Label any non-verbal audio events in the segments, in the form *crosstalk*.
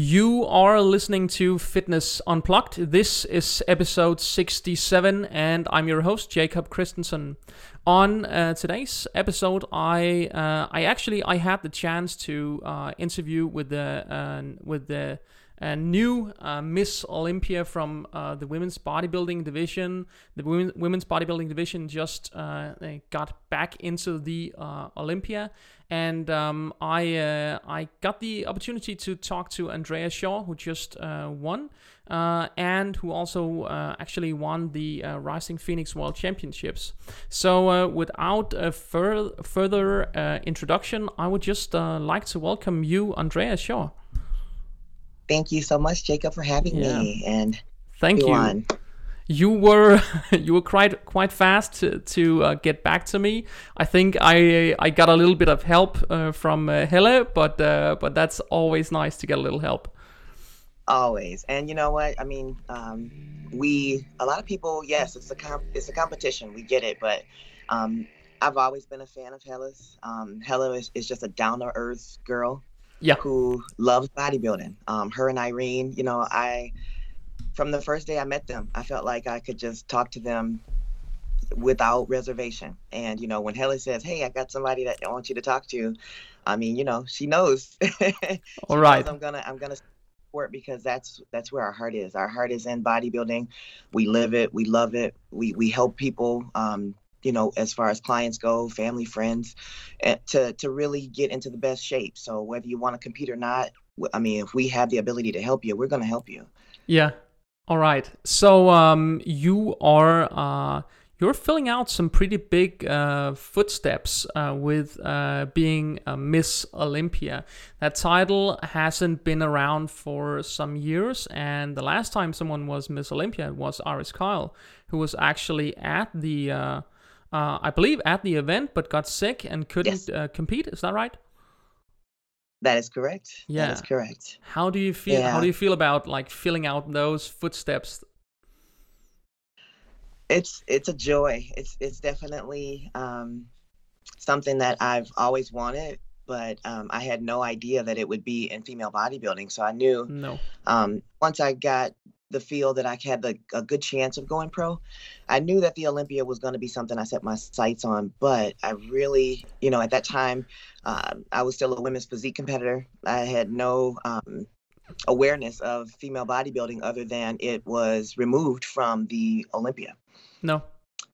You are listening to Fitness Unplugged. This is episode 67, and I'm your host, Jacob Christensen. On uh, today's episode, I uh, I actually I had the chance to uh, interview with the uh, with the a new uh, Miss Olympia from uh, the women's bodybuilding division. The women, women's bodybuilding division just uh, got back into the uh, Olympia, and um, I uh, I got the opportunity to talk to Andrea Shaw, who just uh, won. and who also actually won the Rising Phoenix World Championships. So, without a fur- further introduction, I would just like to welcome you, Andrea Shaw thank you so much, Jacob, for having yeah. me. And thank you. On. You were *laughs* you were quite quite fast to, to uh, get back to me. I think I I got a little bit of help uh, from uh, Helle, but uh, but that's always nice to get a little help. Always, and you know what? I mean, um, we a lot of people. Yes, it's a comp, it's a competition. We get it, but um, I've always been a fan of Helle's. Um, Helle is, is just a down to earth girl yeah. who loves bodybuilding. Um, her and Irene, you know, I from the first day I met them, I felt like I could just talk to them without reservation. And you know, when Helle says, "Hey, I got somebody that I want you to talk to," I mean, you know, she knows. *laughs* she All right. Knows I'm gonna I'm gonna support because that's that's where our heart is. Our heart is in bodybuilding. We live it. We love it. We we help people. Um, you know, as far as clients go, family, friends, eh, to to really get into the best shape. So whether you want to compete or not, I mean, if we have the ability to help you, we're going to help you. Yeah. All right. So um, you are uh, you're filling out some pretty big uh, footsteps uh, with uh, being Miss Olympia. That title hasn't been around for some years, and the last time someone was Miss Olympia was Iris Kyle, who was actually at the uh, I believe, at the event, but got sick and couldn't yes. uh, compete. Is that right? That is correct. Yeah, that is correct. How do you feel? Yeah. How do you feel about like filling out those footsteps? It's it's a joy. It's it's definitely um, something that I've always wanted, but um, I had no idea that it would be in female bodybuilding. So I knew no. Um, once I got the feel that I had the, a good chance of going pro. I knew that the Olympia was going to be something I set my sights on, but I really, you know, at that time, uh, I was still a women's physique competitor. I had no um, awareness of female bodybuilding other than it was removed from the Olympia. No.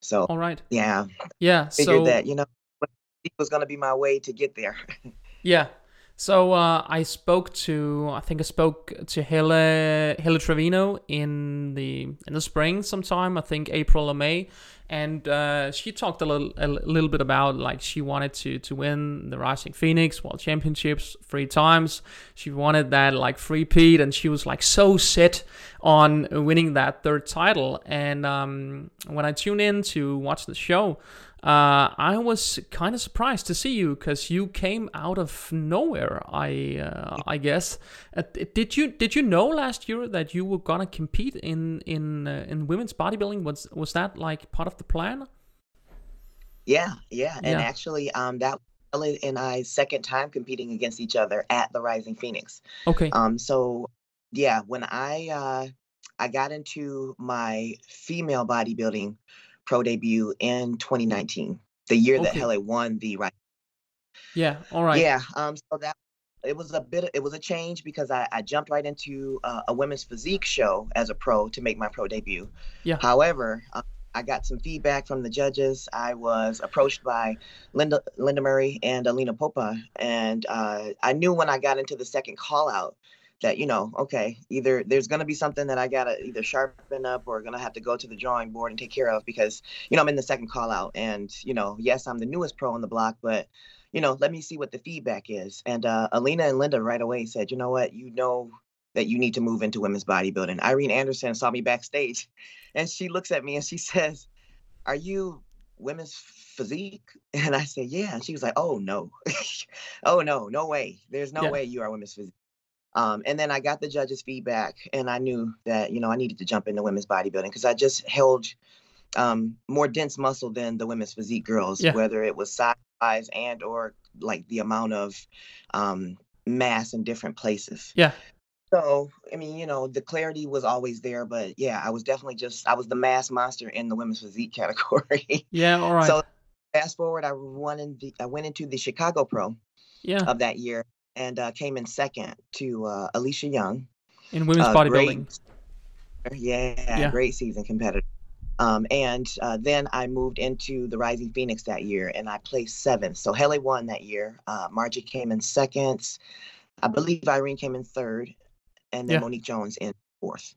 So, all right. Yeah. Yeah. Figured so that, you know, *laughs* it was going to be my way to get there. *laughs* yeah. So uh, I spoke to I think I spoke to Helle Helle Trevino in the in the spring sometime I think April or May, and uh, she talked a little a little bit about like she wanted to to win the Rising Phoenix World Championships three times. She wanted that like three-peat, and she was like so set on winning that third title. And um, when I tuned in to watch the show, uh, I was kind of surprised to see you because you came out of nowhere. I uh, I guess. Uh, did you did you know last year that you were gonna compete in in uh, in women's bodybuilding? Was was that like part of the plan? Yeah, yeah, and yeah. actually, um, that Helle and I second time competing against each other at the Rising Phoenix. Okay. Um. So, yeah, when I uh, I got into my female bodybuilding pro debut in 2019, the year okay. that Helle won the right. Yeah. All right. Yeah. Um. So that it was a bit. It was a change because I, I jumped right into uh, a women's physique show as a pro to make my pro debut. Yeah. However. Um, I got some feedback from the judges. I was approached by Linda Linda Murray and Alina Popa, and uh, I knew when I got into the second call out that you know okay either there's going to be something that i gotta either sharpen up or going to have to go to the drawing board and take care of because you know i'm in the second call out and you know yes i'm the newest pro on the block but you know let me see what the feedback is. And uh, alina and linda right away said you know what? You know that you need to move into women's bodybuilding. Irene andersen saw me backstage *laughs* and she looks at me and she *laughs* says are you women's physique? *laughs* And i said yeah. And she was like oh no. Oh no no way. There's no yeah. way you are women's physique um, and then I got the judges' feedback, and I knew that you know I needed to jump into women's bodybuilding because I just held um, more dense muscle than the women's physique girls, yeah. whether it was size and or like the amount of um, mass in different places. Yeah. So, I mean, you know, the clarity was always there, but yeah, I was definitely just I was the mass monster in the women's physique *laughs* category. Yeah, all right. So fast forward, I won in the, I went into the Chicago Pro yeah, of that year and uh, came in second to uh, Alicia Young. in women's uh, bodybuilding. yeah, Yeah. great season competitor. Um, and uh, then I moved into the Rising Phoenix that year, and I placed seventh. So Helle won that year. Uh, Margie came in second. I believe Irene came in third, and then Yeah. Monique Jones in fourth.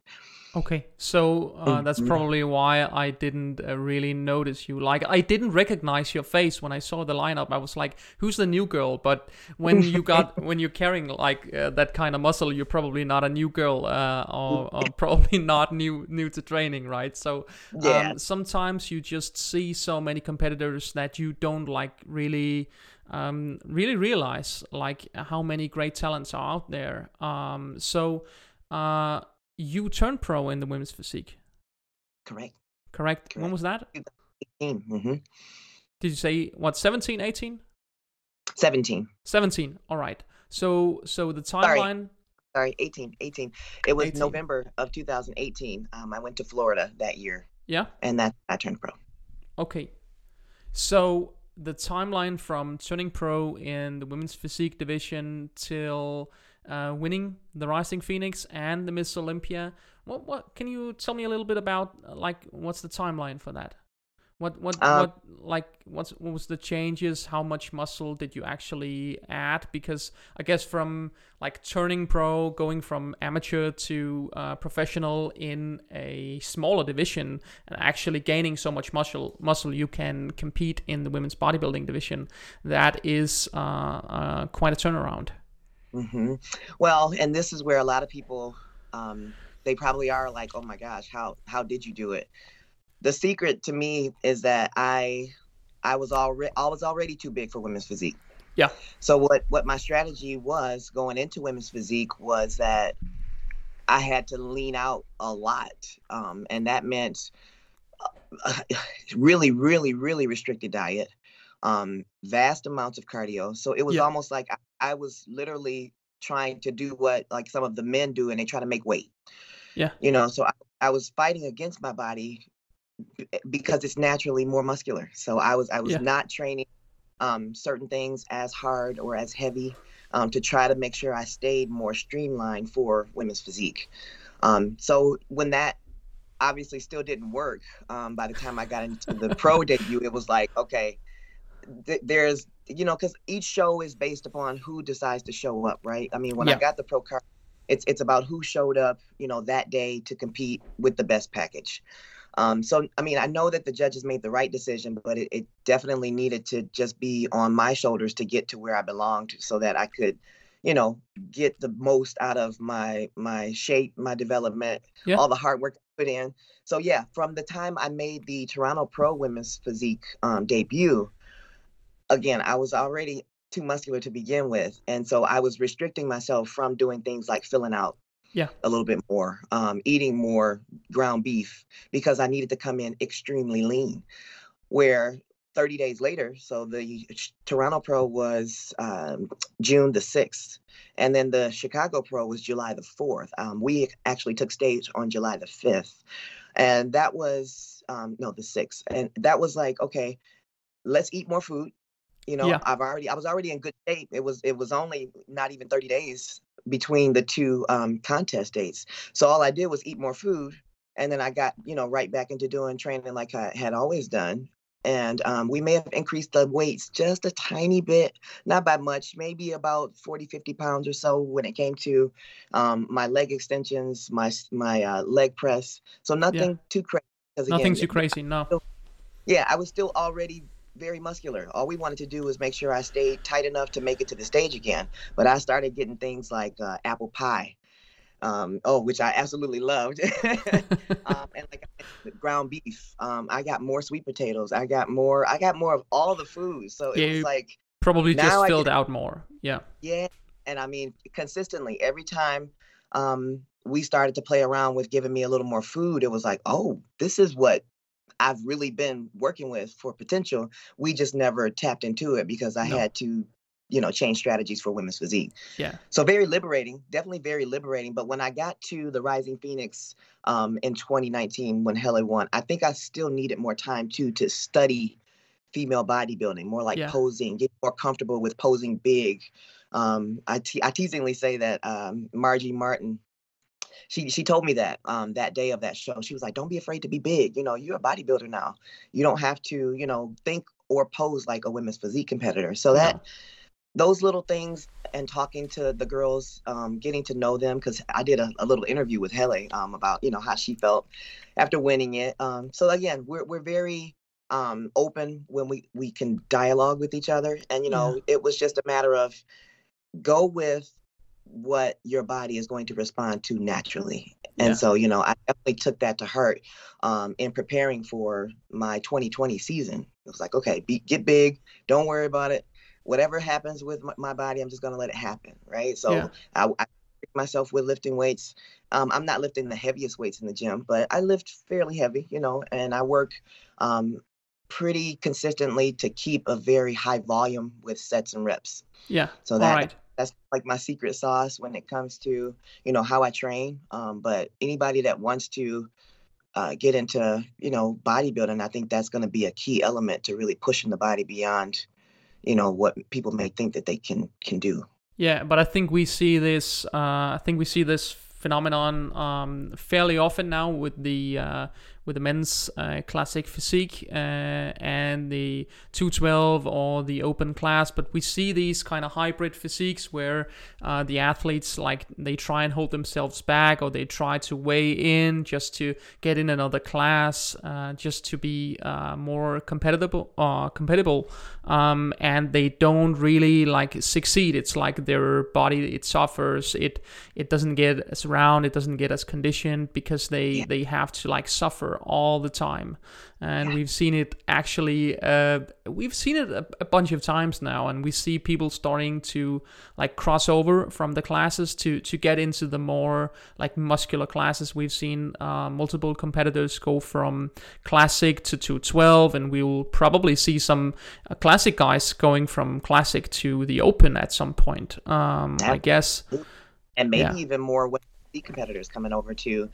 Okay, so uh, that's Mhm. probably why I didn't uh, really notice you. Like, I didn't recognize your face when I saw the lineup. I was like, "Who's the new girl?" But when you *laughs* got when you're carrying like uh, that kind of muscle, you're probably not a new girl, uh, or, or *laughs* probably not new new to training, right? So Yeah. um, sometimes you just see so many competitors that you don't like really um, really realize like how many great talents are out there. Um, so uh, you turned pro in the women's physique, Correct. correct? When was that? 18, hmm Did you say what 17, 18? 17. 17. All right. So so the timeline Sorry, 18. 18. It was 18. November of 2018. Um, I went to Florida that year, yeah. and that I turned pro. Okay. So the timeline from turning pro in the women's physique division till uh, winning the Rising Phoenix and the Miss Olympia. What what can you tell me a little bit about uh, like what's the timeline for that? What what Um, what like what's what was the changes? How much muscle did you actually add? Because I guess from like turning pro, going from amateur to uh, professional in a smaller division, and actually gaining so much muscle, muscle you can compete in the women's bodybuilding division. That is uh, uh, quite a turnaround. Hmm Well, and this is where a lot of people, um, they probably are like, "Oh my gosh, how how did you do it?" The secret to me is that I, I was already I was already too big for women's physique. Yeah. So what what my strategy was going into women's physique was that I had to lean out a lot, um, and that meant uh, *sighs* really, really, really restricted diet, um, vast amounts of cardio. So it was Yeah. almost like I, I was literally trying to do what like some of the men do, and they try to make weight. Yeah. You know, so I, I was fighting against my body b- because it's naturally more muscular. So I was I was Yeah. not training um, certain things as hard or as heavy um, to try to make sure I stayed more streamlined for women's physique. Um, so when that obviously still didn't work, um, by the time I got into the pro *laughs* debut, it was like, okay, th- there's, you know, because each show is based upon who decides to show up, right? I mean, when Yeah. I got the pro card, it's it's about who showed up, you know, that day to compete with the best package. Um, so, I mean, I know that the judges made the right decision, but it, it definitely needed to just be on my shoulders to get to where I belonged, so that I could, you know, get the most out of my my shape, my development, Yeah. all the hard work I put in. So, yeah, from the time I made the Toronto Pro Women's Physique um, debut, again, I was already too muscular to begin with, and so I was restricting myself from doing things like filling out Yeah. a little bit more, um, eating more ground beef because I needed to come in extremely lean. Where 30 days later, so the Toronto Pro was um, June the 6th, and then the Chicago Pro was July the 4th. Um, we actually took stage on July the 5th, and that was um, no the 6th, and that was like okay, let's eat more food. You know, Yeah. I've already I was already in good shape. It was it was only not even 30 days between the two um, contest dates. So all I did was eat more food, and then I got you know right back into doing training like I had always done. And um, we may have increased the weights just a tiny bit, not by much, maybe about 40, 50 pounds or so when it came to um, my leg extensions, my my uh, leg press. So nothing too crazy. Nothing again, too crazy. No. yeah, I was still already very muscular. All we wanted to do was make sure I stayed tight enough to make it to the stage again. But I started getting things like uh, apple pie, um, oh, which I absolutely loved, *laughs* um, and like ground beef. Um, I got more sweet potatoes. I got more. I got more of all the foods. So it Yeah, was like Probably just filled get- out more. Yeah. yeah, and I mean consistently every time um, we started to play around with giving me a little more food, it was like, oh, this is what I've really been working with for potential. We just never tapped into it because I No. had to you know change strategies for women's physique yeah so very liberating definitely very liberating but when i got to the rising phoenix um, in 2019 when Helle won i think i still needed more time too to study female bodybuilding more like Yeah. posing get more comfortable with posing big um, I, te- I teasingly say that um, margie martin she she told me that um, that day of that show she was like don't be afraid to be big you know you're a bodybuilder now. You don't have to you know think or pose like a women's physique competitor. So that No. those little things and talking to the girls um, getting to know them because i did a, a little interview with helle um, about you know how she felt after winning it um, so again we're, we're very um, open when we we can dialogue with each other and you know it was just a matter of go with what your body is going to respond to naturally. And Yeah. so you know i definitely took that to heart um, in preparing for my 2020 season. It was like okay be, get big don't worry about it. Whatever happens with my, my body i'm just going to let it happen right? So Yeah. I, I myself with lifting weights. Um, i'm not lifting the heaviest weights in the gym but i lift fairly heavy you know and i work um, pretty consistently to keep a very high volume with sets and reps. Yeah. So that right that's like my secret sauce when it comes to you know how I train. Um, but anybody that wants to uh, get into you know bodybuilding, I think that's going to be a key element to really pushing the body beyond you know what people may think that they can can do. Yeah, but I think we see this. Uh, I think we see this phenomenon um, fairly often now with the uh, with the men's uh, classic physique uh, and the 212 or the open class. But we see these kind of hybrid physiques where uh, the athletes like they try and hold themselves back or they try to weigh in just to get in another class, uh, just to be uh, more compatible. Uh, compatible, um, and they don't really like succeed. It's like their body it suffers. It it doesn't get as round. It doesn't get as conditioned because they Yeah. they have to like suffer all the time. And Yeah. we've seen it actually. Uh, we've seen it a, a bunch of times now, and we see people starting to like cross over from the classes to to get into the more like muscular classes. We've seen uh, multiple competitors go from classic to 212, and we will probably see some uh, classic guys going from classic to the open at some point. Um, I guess. and maybe Yeah. even more competitors coming over to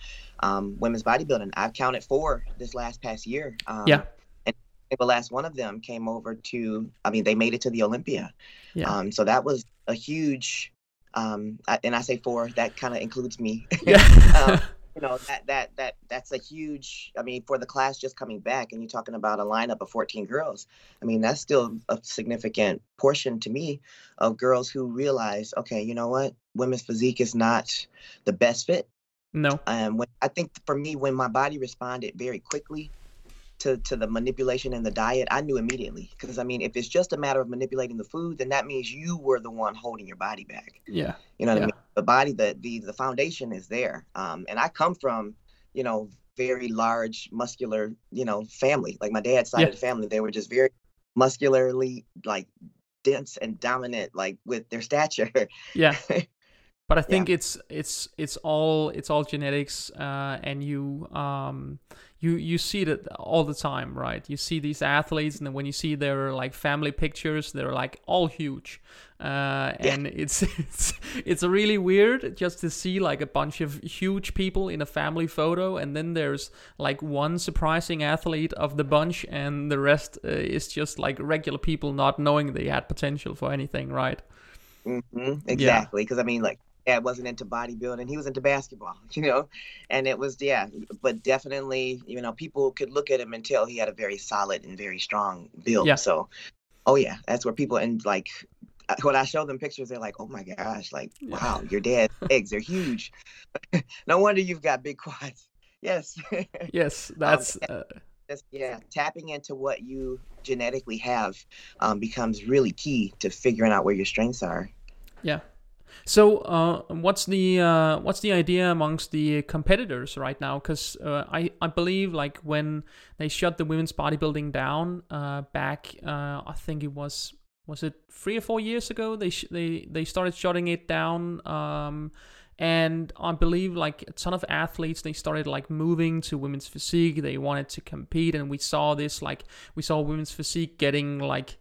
um, women's bodybuilding. I've counted four this last past year. Um, Yeah. And the last one of them came over to, I mean, they made it to the Olympia. Yeah. Um, so that was a huge, um, I- and I say four, that kind of includes me. *laughs* Yeah. um, you know that that that that's a huge i mean for the class just coming back and you're talking about a lineup of 14 girls i mean that's still a significant portion to me of girls who realize okay you know what women's physique is not the best fit no. and when i think for me when my body responded very quickly to, to the manipulation and the diet i knew immediately because i mean if it's just a matter of manipulating the food then that means you were the one holding your body back Yeah. you know what Yeah. I mean? The body, the the the foundation is there. Um, and I come from, you know, very large muscular, you know, family. Like my dad's side Yeah. of the family, they were just very muscularly like dense and dominant, like with their stature. Yeah. *laughs* But I think it's it's it's all it's all genetics, uh, and you um you you see it all the time, right? You see these athletes, and then when you see their like family pictures, they're like all huge, uh, and it's *laughs* it's it's really weird just to see like a bunch of huge people in a family photo, and then there's like one surprising athlete of the bunch, and the rest uh, is just like regular people not knowing they had potential for anything, right? Mm-hmm. Exactly. Because I mean, like, dad wasn't into bodybuilding; he was into basketball. *laughs* You know, and it was yeah. But definitely, you know, people could look at him and tell he had a very solid and very strong build. Yeah. So, oh yeah, that's where people and like. When I show them pictures, they're like, "Oh my gosh! Like, Yeah. wow, your dad's *laughs* legs are huge. *laughs* no wonder you've got big quads." Yes, Yes, that's uh, just yeah, tapping into what you genetically have um, becomes really key to figuring out where your strengths are. Yeah. So, uh, what's the uh, what's the idea amongst the competitors right now? Because uh, I I believe like when they shut the women's bodybuilding down uh, back, uh, I think it was was it three or four years ago. They sh- they they started shutting it down. Um, and I believe like a ton of athletes they started like moving to women's physique. They wanted to compete, and we saw this like we saw women's physique getting like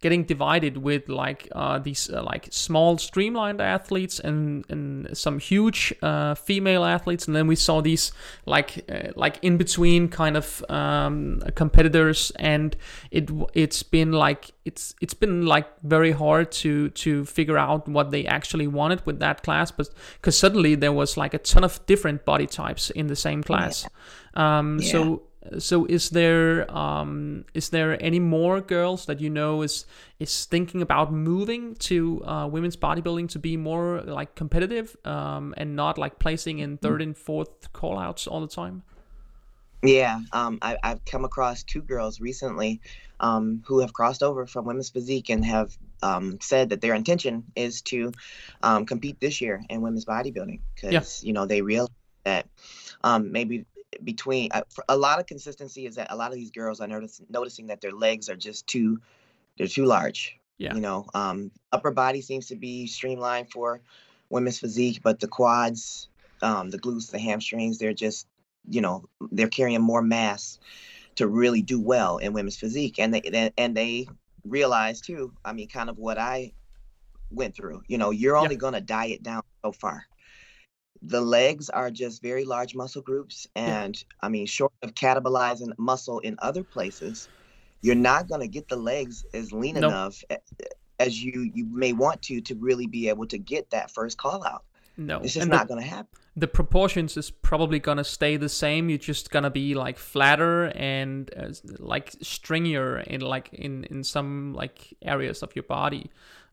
getting divided with like uh, these uh, like small streamlined athletes and and some huge uh, female athletes, and then we saw these like uh, like in between kind of um, competitors, and it it's been like it's it's been like very hard to to figure out what they actually wanted with that class, but because suddenly there was like a ton of different body types in the same class. Yeah. Um, yeah. So so is there um, is there any more girls that you know is is thinking about moving to uh, women's bodybuilding to be more like competitive um, and not like placing in third and fourth callouts all the time? Yeah, um, I, have come across two girls recently um, who have crossed over from women's physique and have um, said that their intention is to um, compete this year in women's bodybuilding because yeah. you know they realize that um, maybe between uh, a lot of consistency is that a lot of these girls are notice, noticing that their legs are just too they're too large. Yeah. You know, um, upper body seems to be streamlined for women's physique, but the quads, um, the glutes, the hamstrings, they're just, you know, they're carrying more mass to really do well in women's physique. And they and they realize too, I mean, kind of what I went through. You know, you're only yeah. gonna diet down so far the legs are just very large muscle groups and i mean short of catabolizing muscle in other places you're not going to get the legs as lean nope. enough eh, eh, as you you may want to to really be able to get that first call out no it's just and not going to happen the proportions is probably going to stay the same you're just going to be like flatter and uh, like stringier in like in in some like areas of your body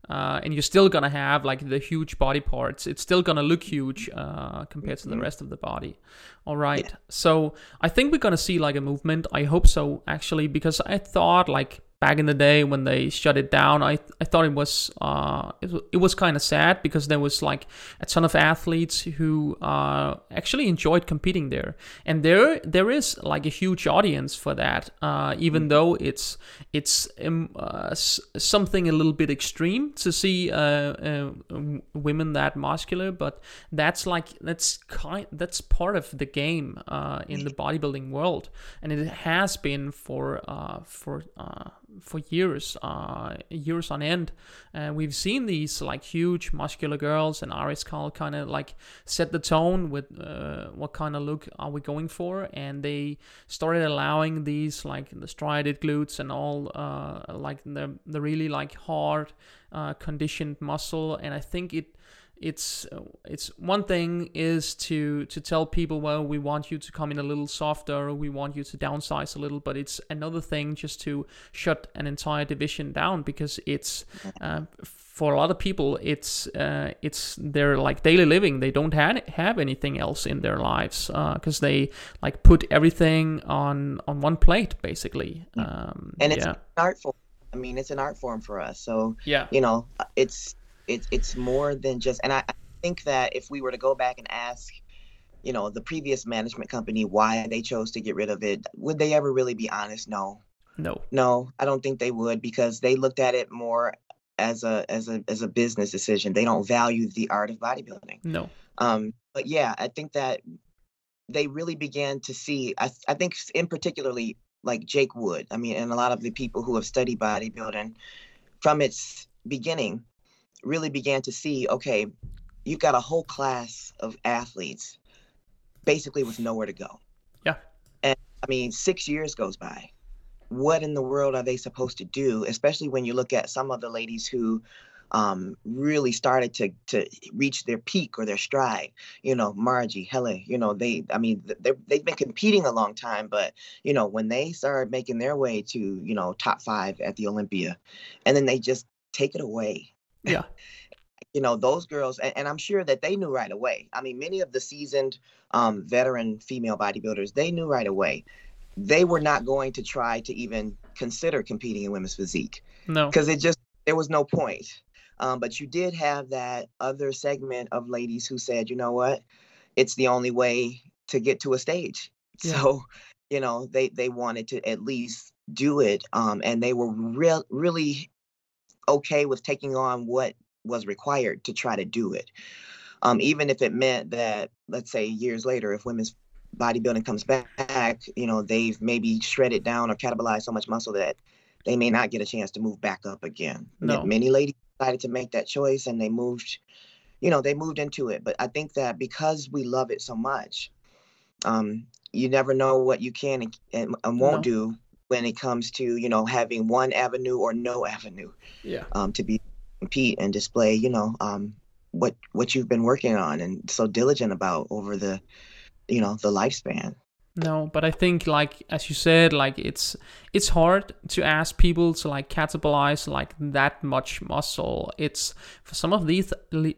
uh, and you're still gonna have like the huge body parts. It's still gonna look huge uh, compared to the mm-hmm. rest of the body. All right. Yeah. So I think we're gonna see like a movement. I hope so actually, because I thought like back in the day when they shut it down, I I thought it was uh it, it was kind of sad because there was like a ton of athletes who uh actually enjoyed competing there, and there there is like a huge audience for that. Uh, even mm-hmm. though it's it's um, uh, something a little bit extreme to see uh, uh, women that muscular, but that's like that's kind that's part of the game uh in the bodybuilding world, and it has been for uh for uh for years, uh, years on end. And we've seen these like huge muscular girls, and Iris Kyle kind of like set the tone with uh, what kind of look are we going for, and they started allowing these like the striated glutes and all uh, like the the really like hard uh, conditioned muscle, and I think it it's it's one thing is to to tell people well we want you to come in a little softer or we want you to downsize a little but it's another thing just to shut an entire division down because it's uh, for a lot of people it's uh, it's their like daily living. They don't have have anything else in their lives because uh, they like put everything on on one plate basically. Um, and it's yeah. an art form. I mean it's an art form for us. So yeah. you know it's it's it's more than just and I, I think that if we were to go back and ask you know the previous management company why they chose to get rid of it would they ever really be honest? No. No. No i don't think they would because they looked at it more as a as a as a business decision. They don't value the art of bodybuilding. No. Um but yeah i think that they really began to see i, I think in particularly like jake wood. I mean and a lot of the people who have studied bodybuilding from its beginning really began to see okay, you've got a whole class of athletes basically with nowhere to go. Yeah. And I mean, six years goes by. What in the world are they supposed to do? Especially when you look at some of the ladies who um, really started to to reach their peak or their stride. You know, Margie, Helle, you know, they, I mean, they they've been competing a long time, but you know, when they started making their way to you know top five at the Olympia, and then they just take it away yeah. *laughs* you know, those girls, and, and, I'm sure that they knew right away. I mean, many of the seasoned um, veteran female bodybuilders, they knew right away. They were not going to try to even consider competing in women's physique. No. Because it just, there was no point. Um, but you did have that other segment of ladies who said, you know what, it's the only way to get to a stage. Yeah. So, you know, they they wanted to at least do it, um, and they were real really okay with taking on what was required to try to do it. Um, even if it meant that, let's say, years later, if women's bodybuilding comes back, you know, they've maybe shredded down or catabolized so much muscle that they may not get a chance to move back up again. No. Many ladies decided to make that choice and they moved, you know, they moved into it. But I think that because we love it so much, um, you never know what you can and, and, won't No. do when it comes to, you know, having one avenue or no avenue Yeah. um, to be compete and display, you know, um, what what you've been working on and so diligent about over the, you know, the lifespan. No, but I think like as you said, like it's it's hard to ask people to like catabolize like that much muscle. It's for some of these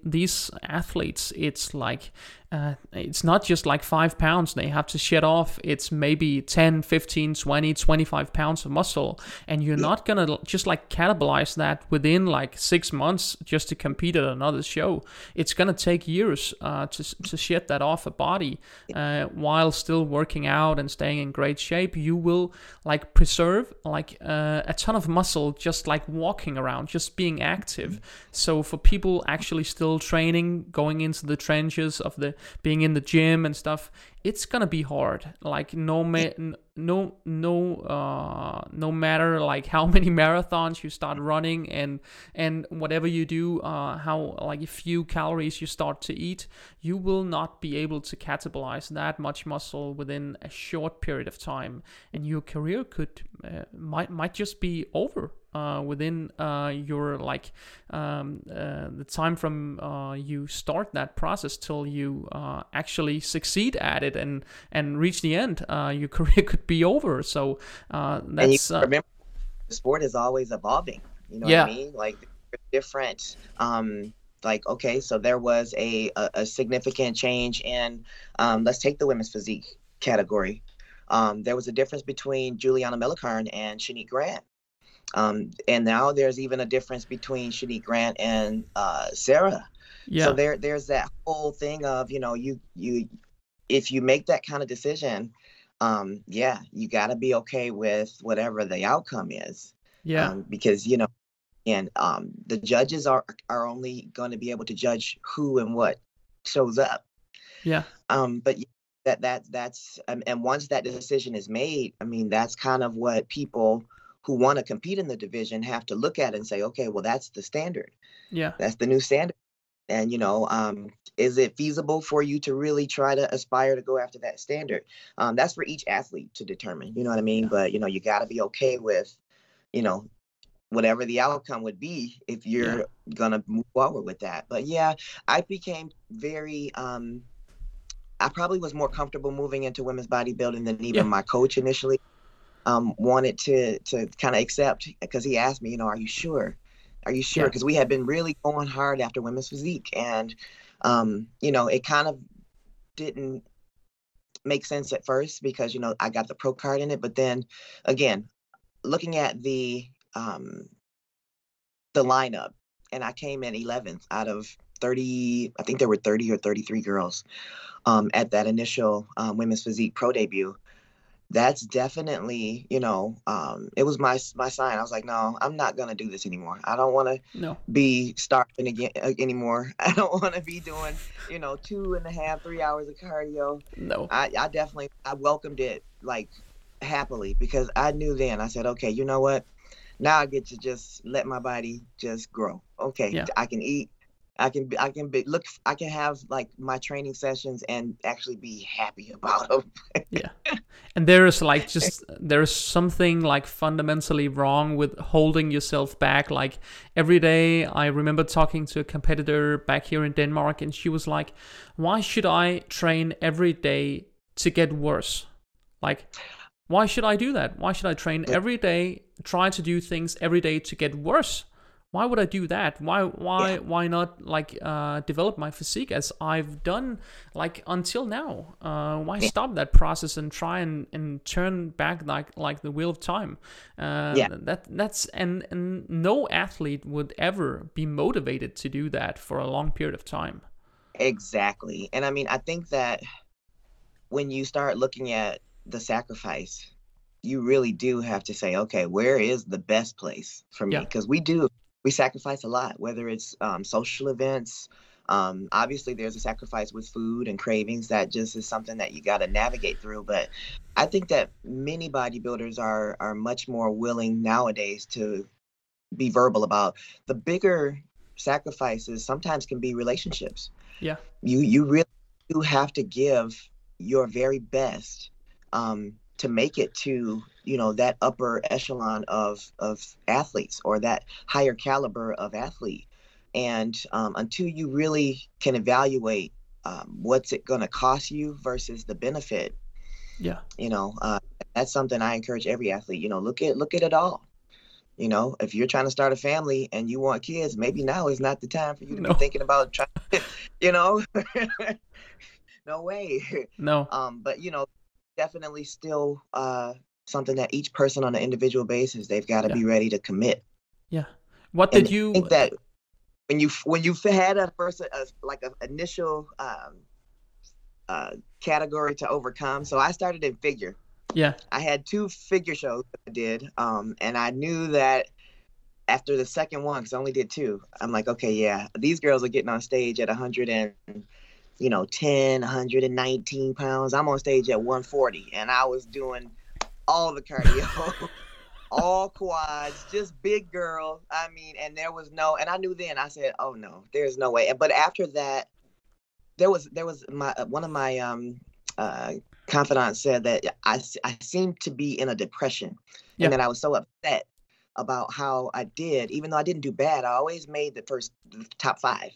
these athletes, it's like uh, it's not just like five pounds they have to shed off. It's maybe 10 15 20 25 pounds of muscle. And you're not gonna just like catabolize that within like six months just to compete at another show. It's gonna take years uh, to, to shed that off a body. Uh, while still working out and staying in great shape you will like preserve like uh, a ton of muscle just like walking around just being active. So for people actually still training going into the trenches of the being in the gym and stuff it's gonna be hard. Like no ma- no no uh no matter like how *laughs* many marathons you start running and and whatever you do uh how like a few calories you start to eat you will not be able to catabolize that much muscle within a short period of time. And your career could uh, might might just be over uh, within uh, your like um, uh, the time from uh, you start that process till you uh, actually succeed at it and and reach the end, uh, *laughs* your career could be over. So uh, that's uh, remember the sport is always evolving you know Yeah. what i mean like different um like okay so there was a a, a significant change in um let's take the women's physique category um there was a difference between juliana malacarne and shanique grant um and now there's even a difference between shanique grant and uh sarah. Yeah. so there there's that whole thing of you know you you if you make that kind of decision um yeah you got to be okay with whatever the outcome is. Yeah. Um, because you know and um the judges are are only going to be able to judge who and what shows up. Yeah. Um but that that that's um, and once that decision is made i mean that's kind of what people who want to compete in the division have to look at it and say okay well that's the standard. Yeah. That's the new standard. And you know um, is it feasible for you to really try to aspire to go after that standard? Um, that's for each athlete to determine you know what i mean? Yeah. but you know you got to be okay with you know whatever the outcome would be if you're gonna move forward with that. But yeah i became very um i probably was more comfortable moving into women's bodybuilding than even Yeah. my coach initially um wanted to to kind of accept because he asked me you know are you sure? Are you sure? Yeah. because we had been really going hard after women's physique and um you know it kind of didn't make sense at first because you know i got the pro card in it but then again looking at the um the lineup and i came in 11th out of 30 i think there were 30 or 33 girls um at that initial um, women's physique pro debut that's definitely you know um it was my my sign i was like no i'm not gonna do this anymore i don't want to no be starving again uh, anymore *laughs* i don't want to be doing you know two and a half three hours of cardio no I, I definitely I welcomed it like happily because I knew then I said, okay, you know what? Now I get to just let my body just grow. Okay, Yeah. I can eat. I can I can be look I can have like my training sessions and actually be happy *laughs* about them. yeah and there is like just there is something like fundamentally wrong with holding yourself back. Like every day i remember talking to a competitor back here in denmark and she was like why should i train every day to get worse? Like why should i do that? Why should i train every day try to do things every day to get worse why would I do that? Why why Yeah. why not like uh, develop my physique as I've done like until now? Uh, why Yeah. stop that process and try and, and turn back like like the wheel of time? Uh, Yeah. That that's and and no athlete would ever be motivated to do that for a long period of time. Exactly. And I mean, I think that when you start looking at the sacrifice, you really do have to say, okay, where is the best place for me? Yeah. Because we do, we sacrifice a lot, whether it's um, social events, Um, obviously, there's a sacrifice with food and cravings that just is something that you got to navigate through. But I think that many bodybuilders are are much more willing nowadays to be verbal about the bigger sacrifices. Sometimes can be relationships. Yeah, you you really do have to give your very best um, to make it to you know that upper echelon of of athletes or that higher caliber of athlete. And um, until you really can evaluate um, what's it going to cost you versus the benefit yeah. you know uh, that's something i encourage every athlete you know look at look at it all. You know if you're trying to start a family and you want kids maybe now is not the time for you to no. be *laughs* thinking about trying you know? *laughs* No way. No. Um but you know definitely still uh something that each person on an individual basis they've got to yeah. be ready to commit yeah what did and you think that when you when you had a first a, like an initial um, uh, category to overcome. So I started in figure. Yeah. I had two figure shows that I did, um, and I knew that after the second one, because I only did two, I'm like, okay, yeah, these girls are getting on stage at 100 and you know 10, 119 pounds. I'm on stage at 140, and I was doing all the cardio. *laughs* all quads, just big girl. I mean, and there was no, and I knew then. I said, "Oh no, there's no way." But after that, there was there was my uh, one of my um uh confidants said that I I seemed to be in a depression, yeah. and that I was so upset about how I did, even though I didn't do bad. I always made the first the top five.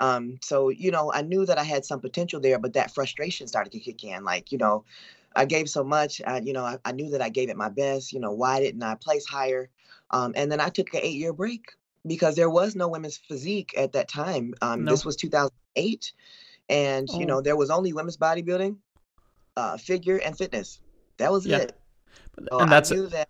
Um, so you know, I knew that I had some potential there, but that frustration started to kick in. Like, you know, I gave so much. I, you know, I, I, knew that I gave it my best. You know, why didn't I place higher? Um, and then I took an eight year break because there was no women's physique at that time. Um, This was 2008, and oh. you know there was only women's bodybuilding, uh, figure, and fitness. That was yeah. it. So and that's I knew that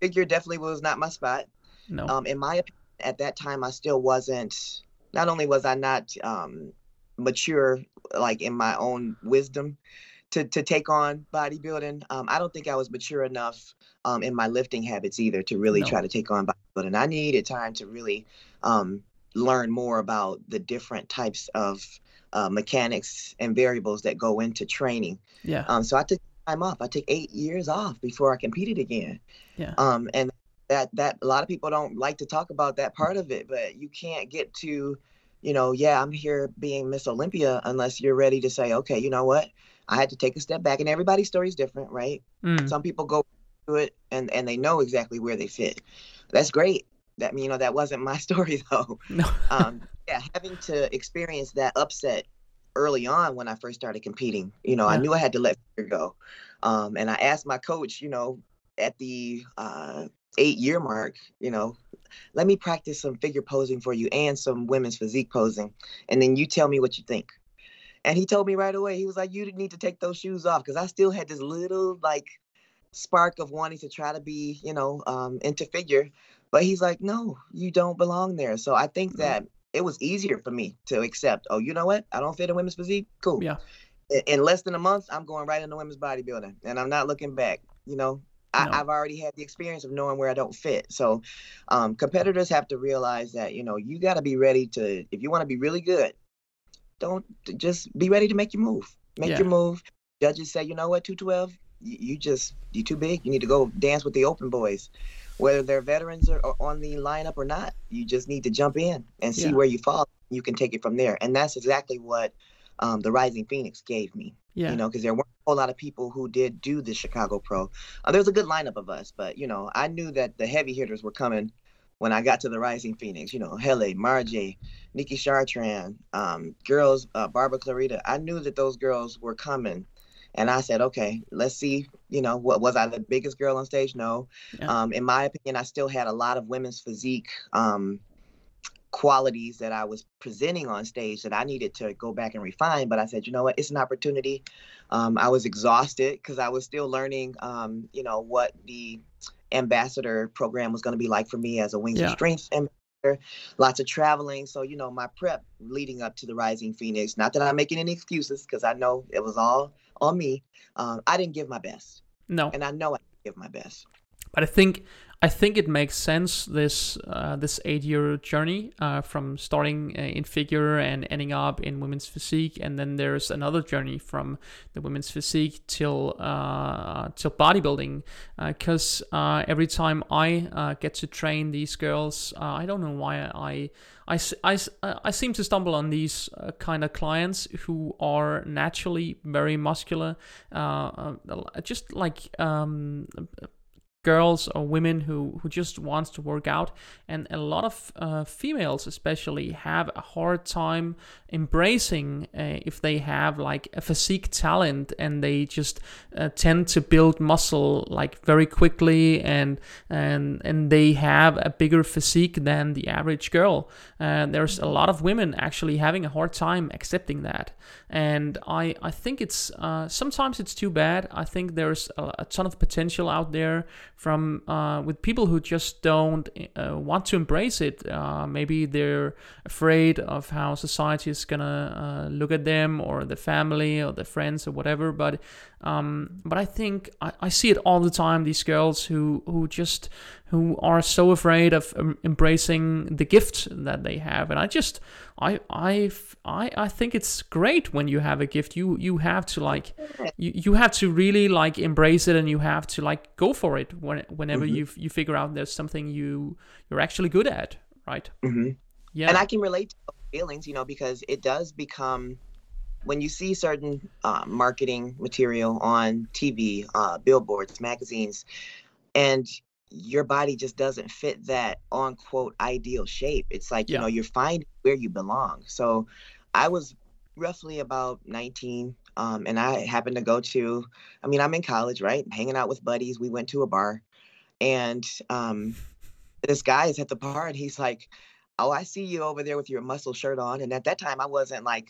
figure definitely was not my spot. No. Um, in my opinion, at that time, I still wasn't. Not only was I not um, mature, like in my own wisdom, to to take on bodybuilding. Um, I don't think I was mature enough um, in my lifting habits either to really no. try to take on bodybuilding. I needed time to really um, learn more about the different types of uh, mechanics and variables that go into training. Yeah. Um, so I took time off. I took eight years off before I competed again. Yeah. Um, and that that a lot of people don't like to talk about that part of it, but you can't get to you know, yeah, I'm here being Miss Olympia unless you're ready to say, okay, you know what? I had to take a step back, and everybody's story is different, right? Mm. Some people go to it and and they know exactly where they fit. That's great. That you know that wasn't my *laughs* story though. No. *laughs* um, *laughs* yeah, having to experience that upset early on when I first started competing, you know, yeah. I knew I had to let fear go. Um, and I asked my coach, you know, at the uh, eight year mark, you know, let me practice some figure posing for you and some women's physique posing, and then you tell me what you think. And he told me right away, he was like, you need to take those shoes off because I still had this little like spark of wanting to try to be, you know, um, into figure. But he's like, no, you don't belong there. So I think mm-hmm. that it was easier for me to accept, oh, you know what? I don't fit in women's physique. Cool. Yeah. In less than a month, I'm going right into women's bodybuilding and I'm not looking back. You know, I, no. I've already had the experience of knowing where I don't fit. So um, competitors have to realize that, you know, you got to be ready to, if you want to be really good, don't just be ready to make your move. Make yeah. your move. Judges say, you know what, 212, you, you just, you're too big. You need to go dance with the open boys. Whether they're veterans or, or on the lineup or not, you just need to jump in and see yeah. where you fall. You can take it from there. And that's exactly what um, the Rising Phoenix gave me. Yeah. You know, because there weren't a whole lot of people who did do the Chicago Pro. Uh, there was a good lineup of us, but you know, I knew that the heavy hitters were coming when I got to the Rising Phoenix. You know, Helle, Margie, Nikki Chartrand, um, girls, uh, Barbara Clarita. I knew that those girls were coming. And I said, okay, let's see. You know, what was I the biggest girl on stage? No. Yeah. Um, in my opinion, I still had a lot of women's physique um, qualities that I was presenting on stage that I needed to go back and refine. But I said, you know what, it's an opportunity. Um, I was exhausted because I was still learning, um, you know, what the ambassador program was going to be like for me as a Wings yeah. of Strength ambassador. Lots of traveling. So, you know, my prep leading up to the Rising Phoenix, not that I'm making any excuses because I know it was all on me. Um, I didn't give my best. No. And I know I give my best. But I think I think it makes sense this uh, this eight year journey uh, from starting uh, in figure and ending up in women's physique, and then there's another journey from the women's physique till uh, till bodybuilding. Because uh, uh, every time I get to train these girls, I don't know why I. I, I, I seem to stumble on these uh, kind of clients who are naturally very muscular, uh, uh, just like um, girls or women who, who just wants to work out. And a lot of uh, females especially have a hard time embracing uh, if they have like a physique talent and they just uh, tend to build muscle like very quickly and and and they have a bigger physique than the average girl. And there's a lot of women actually having a hard time accepting that. And i i think it's uh, sometimes it's too bad. I think there's a, a ton of potential out there from uh, with people who just don't uh, want to embrace it uh, maybe they're afraid of how society is gonna uh, look at them or the family or the friends or whatever. But um, but I think I, I, see it all the time. These girls who who just who are so afraid of um, embracing the gift that they have, and I just I I I I think it's great when you have a gift. You you have to like you, you have to really like embrace it, and you have to like go for it when, whenever mm-hmm. you you figure out there's something you you're actually good at, right? Mm-hmm. Yeah, and I can relate to feelings, you know, because it does become when you see certain uh, marketing material on TV, uh, billboards, magazines, and your body just doesn't fit that on quote ideal shape. It's like, yeah. you know, you're finding where you belong. So I was roughly about 19 um, and I happened to go to, I mean, I'm in college, right? Hanging out with buddies. We went to a bar and um, this guy is at the bar and he's like, oh, I see you over there with your muscle shirt on. And at that time, I wasn't like,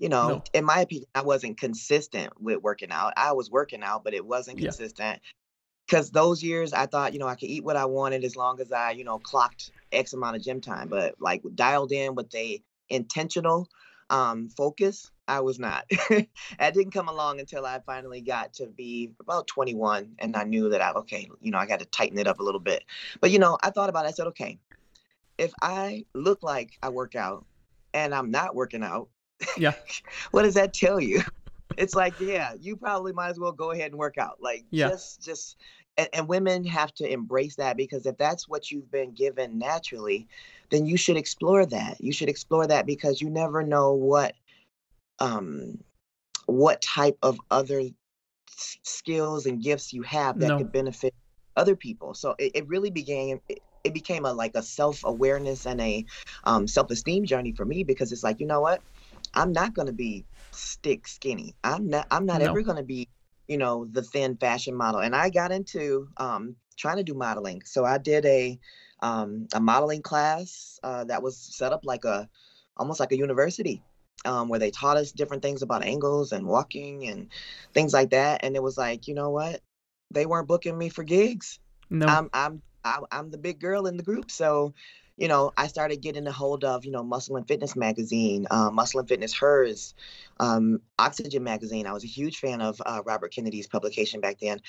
you know, no. in my opinion, I wasn't consistent with working out. I was working out, but it wasn't yeah. consistent. Because those years, I thought, you know, I could eat what I wanted as long as I, you know, clocked X amount of gym time. But like dialed in with a intentional um, focus, I was not. *laughs* that didn't come along until I finally got to be about 21, and I knew that I okay, you know, I got to tighten it up a little bit. But you know, I thought about it. I said, okay, if I look like I work out and I'm not working out, yeah, *laughs* what does that tell you? It's like, yeah, you probably might as well go ahead and work out. Like, yeah. just, just, and, and women have to embrace that because if that's what you've been given naturally, then you should explore that. You should explore that because you never know what, um, what type of other skills and gifts you have that no. could benefit other people. So it, it really began. It, it became a like a self-awareness and a um, self-esteem journey for me because it's like you know what i'm not going to be stick skinny i'm not i'm not no. ever going to be you know the thin fashion model and i got into um, trying to do modeling so i did a um, a modeling class uh, that was set up like a almost like a university um, where they taught us different things about angles and walking and things like that and it was like you know what they weren't booking me for gigs no. I'm, I'm I, am the big girl in the group. So, you know, I started getting a hold of, you know, Muscle and Fitness magazine, uh, Muscle and Fitness Hers, um, Oxygen magazine. I was a huge fan of uh, Robert Kennedy's publication back then.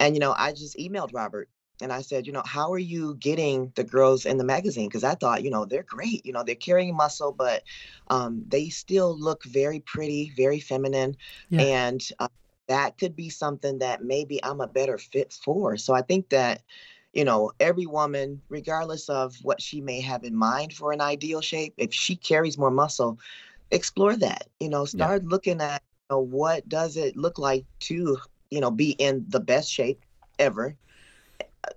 And, you know, I just emailed Robert and I said, you know, how are you getting the girls in the magazine? Because I thought, you know, they're great. You know, they're carrying muscle, but um, they still look very pretty, very feminine. Yeah. And uh, that could be something that maybe I'm a better fit for. So I think that you know, every woman, regardless of what she may have in mind for an ideal shape, if she carries more muscle, explore that. You know, start yeah. looking at you know, what does it look like to, you know, be in the best shape ever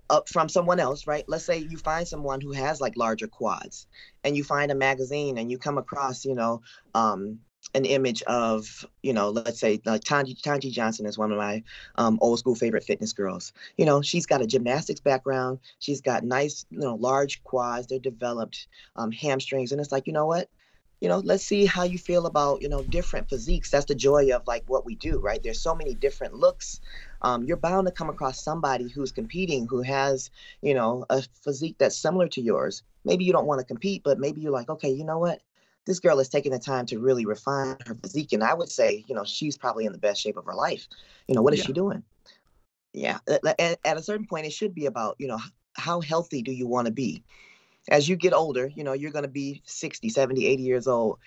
uh, from someone else, right? Let's say you find someone who has like larger quads and you find a magazine and you come across, you know, um, an image of, you know, let's say like Tanji, Tanji Johnson is one of my um, old school favorite fitness girls. You know, she's got a gymnastics background. She's got nice, you know, large quads. They're developed um, hamstrings. And it's like, you know what? You know, let's see how you feel about, you know, different physiques. That's the joy of like what we do, right? There's so many different looks. Um, you're bound to come across somebody who's competing who has, you know, a physique that's similar to yours. Maybe you don't want to compete, but maybe you're like, okay, you know what? This girl is taking the time to really refine her physique. And I would say, you know, she's probably in the best shape of her life. You know, what is yeah. she doing? Yeah. At, at, a certain point, it should be about, you know, how healthy do you want to be as you get older you know you're going to be 60 70 80 years old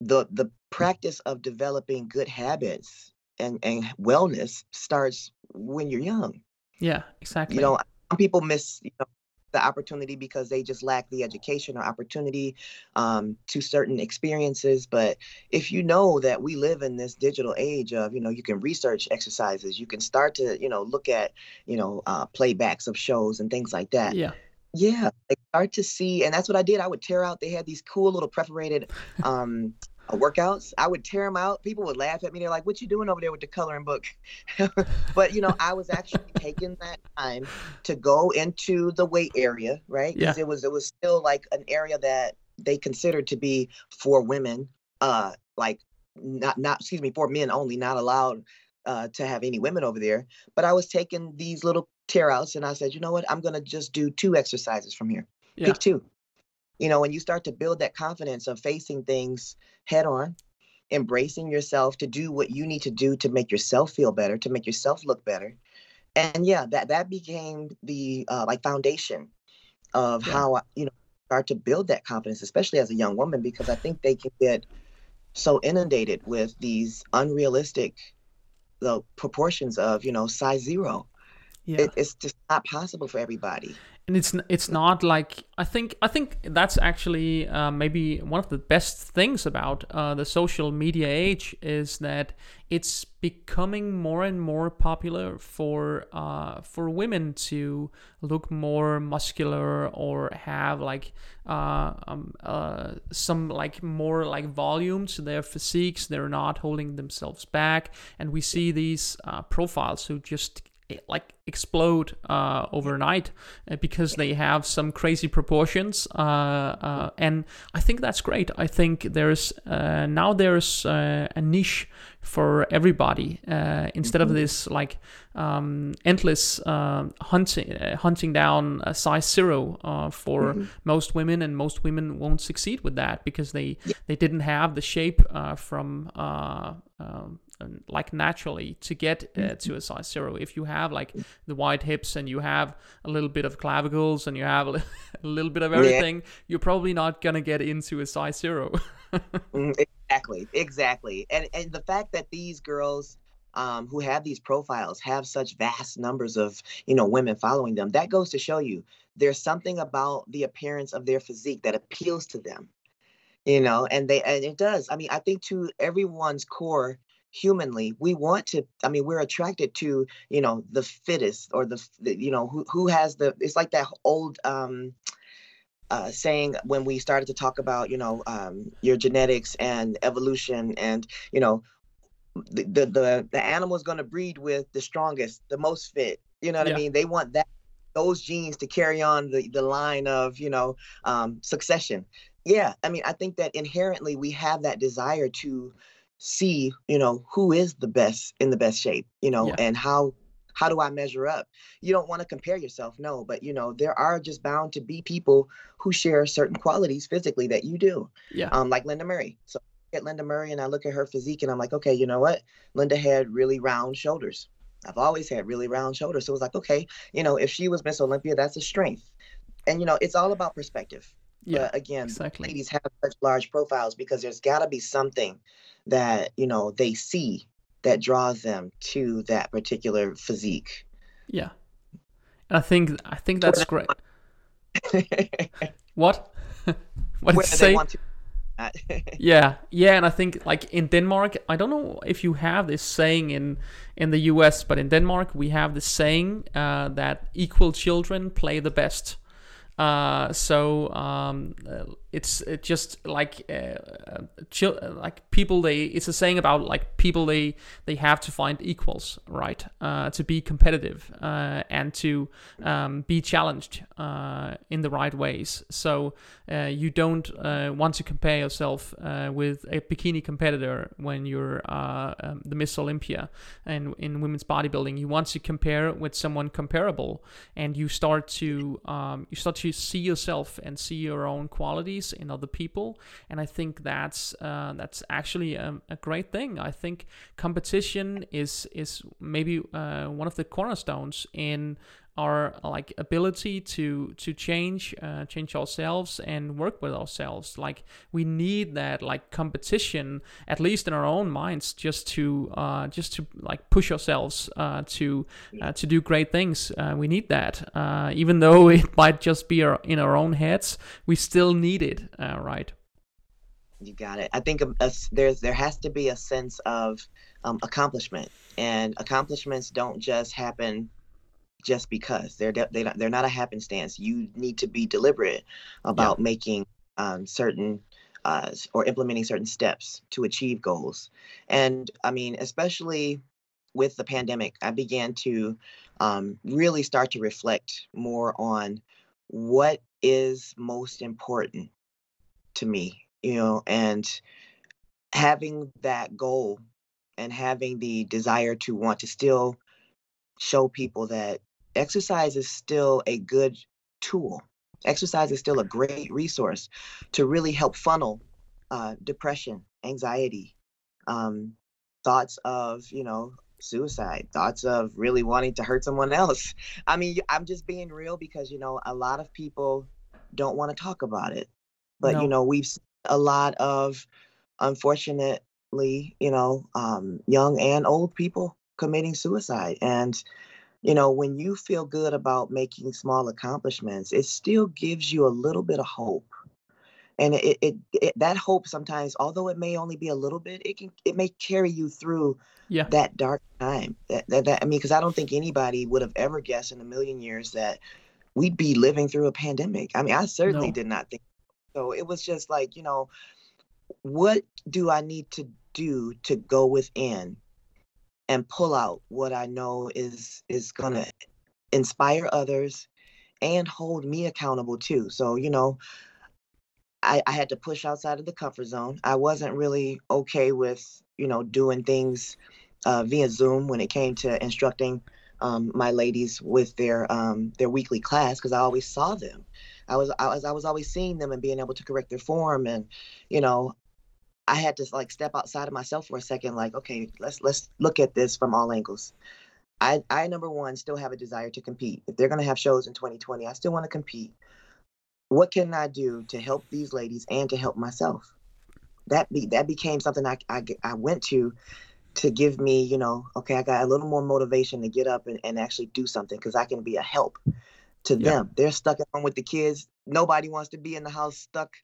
the the practice of developing good habits and and wellness starts when you're young yeah exactly you know some people miss you know the opportunity because they just lack the education or opportunity um, to certain experiences. But if you know that we live in this digital age of, you know, you can research exercises, you can start to, you know, look at, you know, uh, playbacks of shows and things like that. Yeah. Yeah, like start to see, and that's what I did. I would tear out. They had these cool little perforated um, workouts. I would tear them out. People would laugh at me. They're like, "What you doing over there with the coloring book?" *laughs* but you know, I was actually taking that time to go into the weight area, right? Yeah. It was it was still like an area that they considered to be for women, uh, like not not excuse me for men only, not allowed uh, to have any women over there. But I was taking these little tear outs, and I said, you know what? I'm gonna just do two exercises from here. Yeah. Pick two you know when you start to build that confidence of facing things head on embracing yourself to do what you need to do to make yourself feel better to make yourself look better. And yeah that that became the uh, like foundation of Yeah. how I, you know start to build that confidence especially as a young woman because i think they can get so inundated with these unrealistic the proportions of you know size zero. Yeah. It, it's just not possible for everybody and it's it's not like I think I think that's actually uh, maybe one of the best things about uh, the social media age is that it's becoming more and more popular for uh, for women to look more muscular or have like uh, um, uh, some like more like volume to their physiques. They're not holding themselves back, and we see these uh, profiles who just like explode uh, overnight uh, because they have some crazy proportions uh, uh, and I think that's great. I think there's uh, now there's uh, a niche for everybody uh, instead of this like um, endless um hunting uh, hunting down a size zero uh, for most women and most women won't succeed with that because they they didn't have the shape uh, from um, like naturally to get uh, to a size zero. If you have like the wide hips and you have a little bit of clavicles and you have a, *laughs* li- a little bit of everything, you're probably not gonna get into a size zero. *laughs* Mm, exactly, exactly. And and the fact that these girls um, who have these profiles have such vast numbers of you know women following them, that goes to show you there's something about the appearance of their physique that appeals to them. You know, and they and it does. I mean, I think to everyone's core humanly we want to i mean we're attracted to you know the fittest or the, the you know who who has the it's like that old um uh, saying when we started to talk about you know um, your genetics and evolution and you know the the the, the animal is going to breed with the strongest the most fit you know what Yeah. i mean they want that those genes to carry on the, the line of you know um, succession yeah i mean i think that inherently we have that desire to see you know who is the best in the best shape you know Yeah. and how how do i measure up? You don't want to compare yourself no but you know there are just bound to be people who share certain qualities physically that you do yeah, um like lenda murray. So I look at lenda murray and i look at her physique and i'm like okay you know what? Lenda had really round shoulders. I've always had really round shoulders. So it was like okay you know if she was miss olympia that's a strength. And you know it's all about perspective yeah, but again exactly. ladies have such large profiles because there's got to be something that you know they see that draws them to that particular physique Yeah, and I think I think that's great. What? *laughs* what did you say? *laughs* Yeah, yeah, and I think like in Denmark, I don't know if you have this saying in in the U.S., but in Denmark we have this saying uh, that equal children play the best. Uh, so um, it's just like uh, chil- uh, like people they it's a saying about like people they they have to find equals right uh, to be competitive uh, and to um, be challenged uh, in the right ways. So uh, you don't uh, want to compare yourself with a bikini competitor when you're um, the Miss Olympia and in women's bodybuilding. You want to compare with someone comparable, and you start to um, you start to see yourself and see your own qualities in other people. And I think that's uh, that's actually a, a great thing. I think competition is is maybe uh, one of the cornerstones in our like ability to to change uh, change ourselves and work with ourselves. Like we need that like competition at least in our own minds just to uh, just to like push ourselves uh, to uh, to do great things. Uh, we need that. Uh, even though *laughs* it might just be our, in our own heads we still need it right? You got it. I think a, there's there has to be a sense of um, accomplishment. And accomplishments don't just happen just because they're de- they they're not a happenstance. You need to be deliberate about yeah. making um, certain uh, or implementing certain steps to achieve goals. And I mean, especially with the pandemic, I began to um, really start to reflect more on what is most important to me, you know, and having that goal and having the desire to want to still show people that exercise is still a good tool. Exercise is still a great resource to really help funnel uh, depression, anxiety, um, thoughts of, you know, suicide, thoughts of really wanting to hurt someone else. *laughs* I mean, I'm just being real because, you know, a lot of people don't want to talk about it. But, no. you know, we've seen a lot of, unfortunately, you know, um, young and old people committing suicide. And, you know, when you feel good about making small accomplishments, it still gives you a little bit of hope. And it, it, it, that hope sometimes, although it may only be a little bit, it can it may carry you through yeah. that dark time. That, that, that I mean, because I don't think anybody would have ever guessed in a million years that we'd be living through a pandemic. I mean, I certainly no. did not think. So it was just like, you know, what do I need to do to go within and pull out what I know is is gonna inspire others and hold me accountable too. So, you know, I, I had to push outside of the comfort zone. I wasn't really okay with, you know, doing things uh, via Zoom when it came to instructing um, my ladies with their um, their weekly class because I always saw them. I was I was I was always seeing them and being able to correct their form and you know I had to like step outside of myself for a second, like, okay, let's let's look at this from all angles. I I number one still have a desire to compete. If they're gonna have shows in 2020, I still want to compete. What can I do to help these ladies and to help myself? That be that became something I I, I went to to give me, you know, okay, I got a little more motivation to get up and, and actually do something because I can be a help to yeah. them. They're stuck at home with the kids. Nobody wants to be in the house stuck.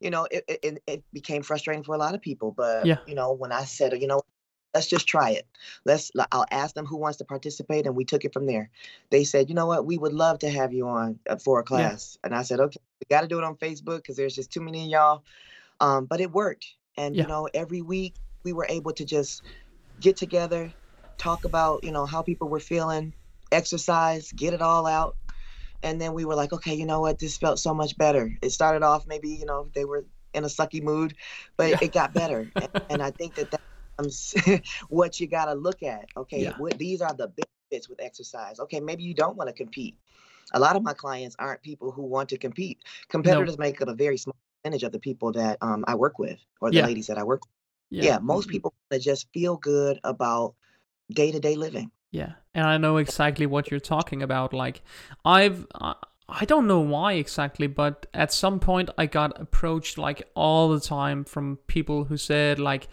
You know, it, it, it became frustrating for a lot of people. But, yeah. you know, when I said, you know, let's just try it. Let's, I'll ask them who wants to participate. And we took it from there. They said, you know what, we would love to have you on for a class. Yeah. And I said, okay, we got to do it on Facebook because there's just too many of y'all. Um, but it worked. And, yeah. you know, every week we were able to just get together, talk about, you know, how people were feeling, exercise, get it all out and then we were like okay you know what this felt so much better it started off maybe you know they were in a sucky mood but yeah. it got better and, *laughs* and, i think that that's *laughs* what you got to look at okay yeah. what, these are the benefits with exercise okay maybe you don't want to compete a lot of my clients aren't people who want to compete competitors no. make up a very small percentage of the people that um, i work with or the yeah. ladies that i work with yeah, yeah most mm-hmm. people just feel good about day-to-day living yeah, and I know exactly what you're talking about. Like, I've. I don't know why exactly, but at some point I got approached like all the time from people who said like,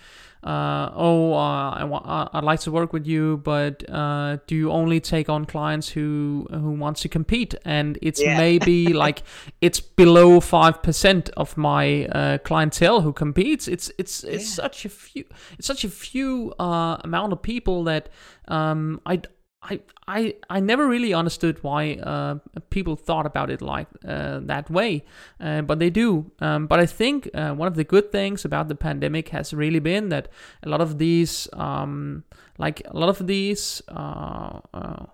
uh, "Oh, uh, I want, uh, I'd like to work with you, but uh, do you only take on clients who who wants to compete?" And it's yeah. maybe *laughs* like it's below five percent of my uh, clientele who competes. It's it's it's yeah. such a few. It's such a few uh, amount of people that um, I I, I I never really understood why uh, people thought about it like uh, that way, uh, but they do. Um, but I think uh, one of the good things about the pandemic has really been that a lot of these, um, like a lot of these uh, uh,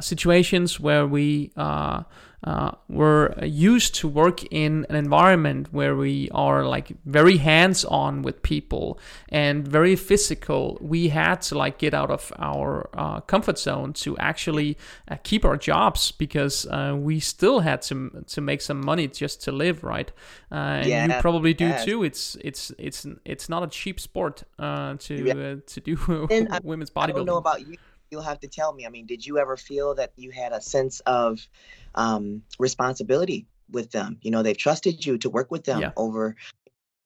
situations where we uh, uh, were used to work in an environment where we are like very hands-on with people and very physical we had to like get out of our uh, comfort zone to actually uh, keep our jobs because uh, we still had to to make some money just to live right and yeah, you probably do yeah. too it's it's it's it's not a cheap sport to yeah. to do *laughs* women's bodybuilding I don't know about you you'll have to tell me. I mean, did you ever feel that you had a sense of um, responsibility with them? You know, they've trusted you to work with them Yeah. over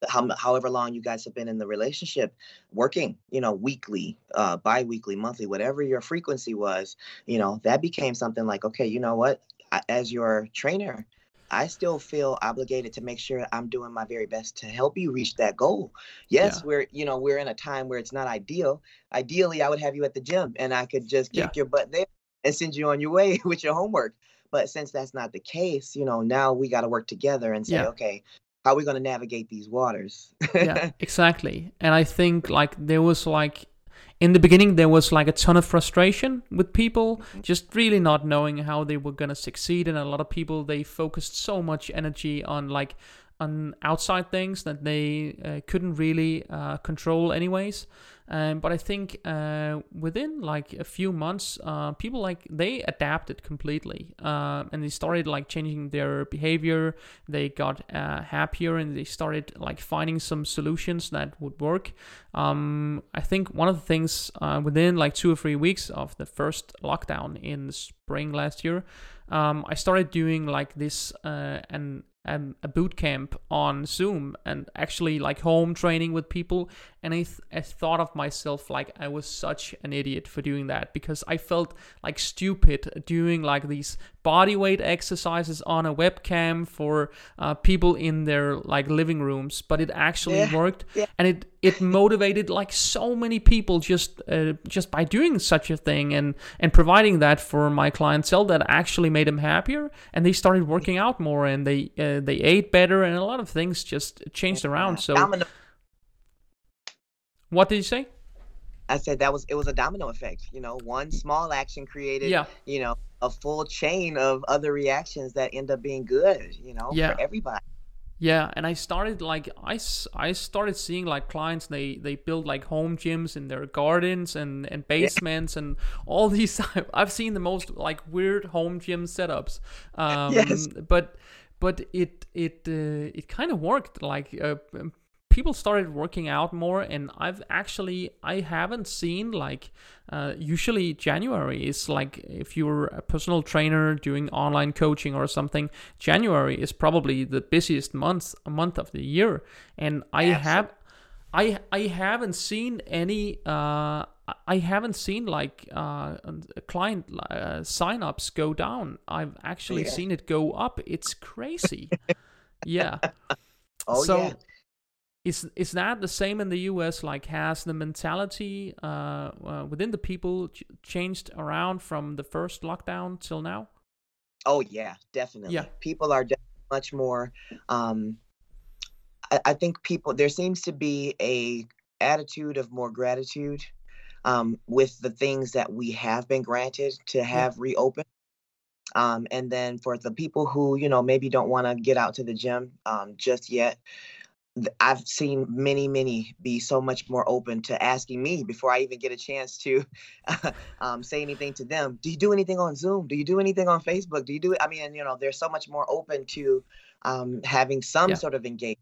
how, however long you guys have been in the relationship, working, you know, weekly, uh, bi-weekly, monthly, whatever your frequency was, you know, that became something like, okay, you know what? I, as your trainer, I still feel obligated to make sure I'm doing my very best to help you reach that goal. Yes, Yeah. we're, you know, we're in a time where it's not ideal. Ideally, I would have you at the gym and I could just Yeah. kick your butt there and send you on your way *laughs* with your homework. But since that's not the case, you know, now we got to work together and say, Yeah. okay, how are we going to navigate these waters? yeah, *laughs* exactly. And I think like there was like in the beginning there was like a ton of frustration with people just really not knowing how they were going to succeed and a lot of people they focused so much energy on like on outside things that they uh, couldn't really uh, control anyways. Um, but i think uh, within like a few months uh, people like they adapted completely uh, and they started like changing their behavior. They got uh, happier and they started like finding some solutions that would work. Um, i think one of the things within like two or three weeks of the first lockdown in the spring last year um, i started doing like this uh, and um, a boot camp on Zoom and actually like home training with people. And I, th- I thought of myself like I was such an idiot for doing that because I felt like stupid doing like these body weight exercises on a webcam for uh, people in their like living rooms. But it actually Yeah, worked, yeah. and it it motivated like so many people just uh, just by doing such a thing and and providing that for my clientele that actually made them happier and they started working out more and they uh, they ate better and a lot of things just changed around so Domino, what did you say I said that was it was a domino effect. You know, one small action created, yeah you know, a full chain of other reactions that end up being good. You know, Yeah. for everybody. Yeah, and I started like I, I started seeing like clients they they build like home gyms in their gardens and and basements and all these *laughs* I've seen the most like weird home gym setups. *laughs* Um Yes. but but it it uh, it kind of worked like uh, people started working out more and I've actually I haven't seen like uh, usually January is like if you're a personal trainer doing online coaching or something January is probably the busiest month month of the year. And I have I I haven't seen any uh I haven't seen like uh client uh, signups go down. I've actually Yeah. seen it go up. It's crazy. *laughs* Yeah. Oh so yeah. Is is that the same in the U.S.? Like, has the mentality uh, uh, within the people ch- changed around from the first lockdown till now? Oh yeah, definitely. Yeah. People are much more um I, I think people there seems to be a attitude of more gratitude um with the things that we have been granted to have reopened. Um and then for the people who, you know, maybe don't want to get out to the gym um just yet, I've seen many, many be so much more open to asking me before I even get a chance to *laughs* um, say anything to them. Do you do anything on Zoom? Do you do anything on Facebook? Do you do it? I mean, you know, they're so much more open to um, having some Yeah. sort of engagement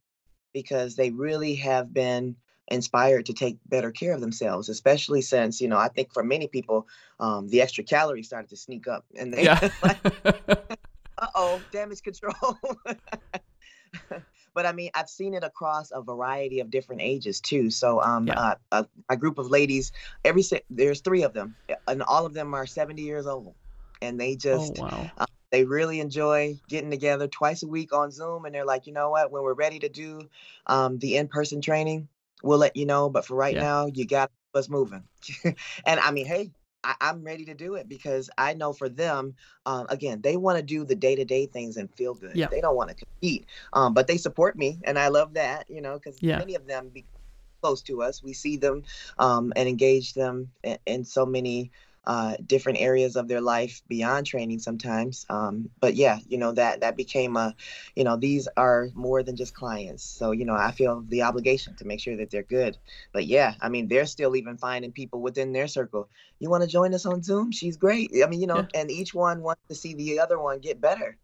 because they really have been inspired to take better care of themselves, especially since, you know, I think for many people, um, the extra calories started to sneak up and they, Yeah. *laughs* like, *laughs* uh oh, damage control. But I mean, I've seen it across a variety of different ages too. So, um, Yeah. uh, a, a group of ladies, every there's three of them, and all of them are 70 years old, and they oh just wow. they really enjoy getting together twice a week on Zoom, and they're like, you know what, when we're ready to do um, the in-person training, we'll let you know. But for right Yeah. now, you got us moving. *laughs* and I mean, hey. I, I'm ready to do it because I know for them, um, again, they want to do the day to day things and feel good. Yeah. They don't want to compete, um, but they support me, and I love that, you know, because Yeah. many of them be close to us. We see them um, and engage them in, in so many uh, different areas of their life beyond training sometimes. Um, but yeah, you know that that became a, you know, these are more than just clients. So you know, I feel the obligation to make sure that they're good. But yeah, I mean, they're still even finding people within their circle. You want to join us on Zoom? She's great. I mean, you know, Yeah. and each one wants to see the other one get better.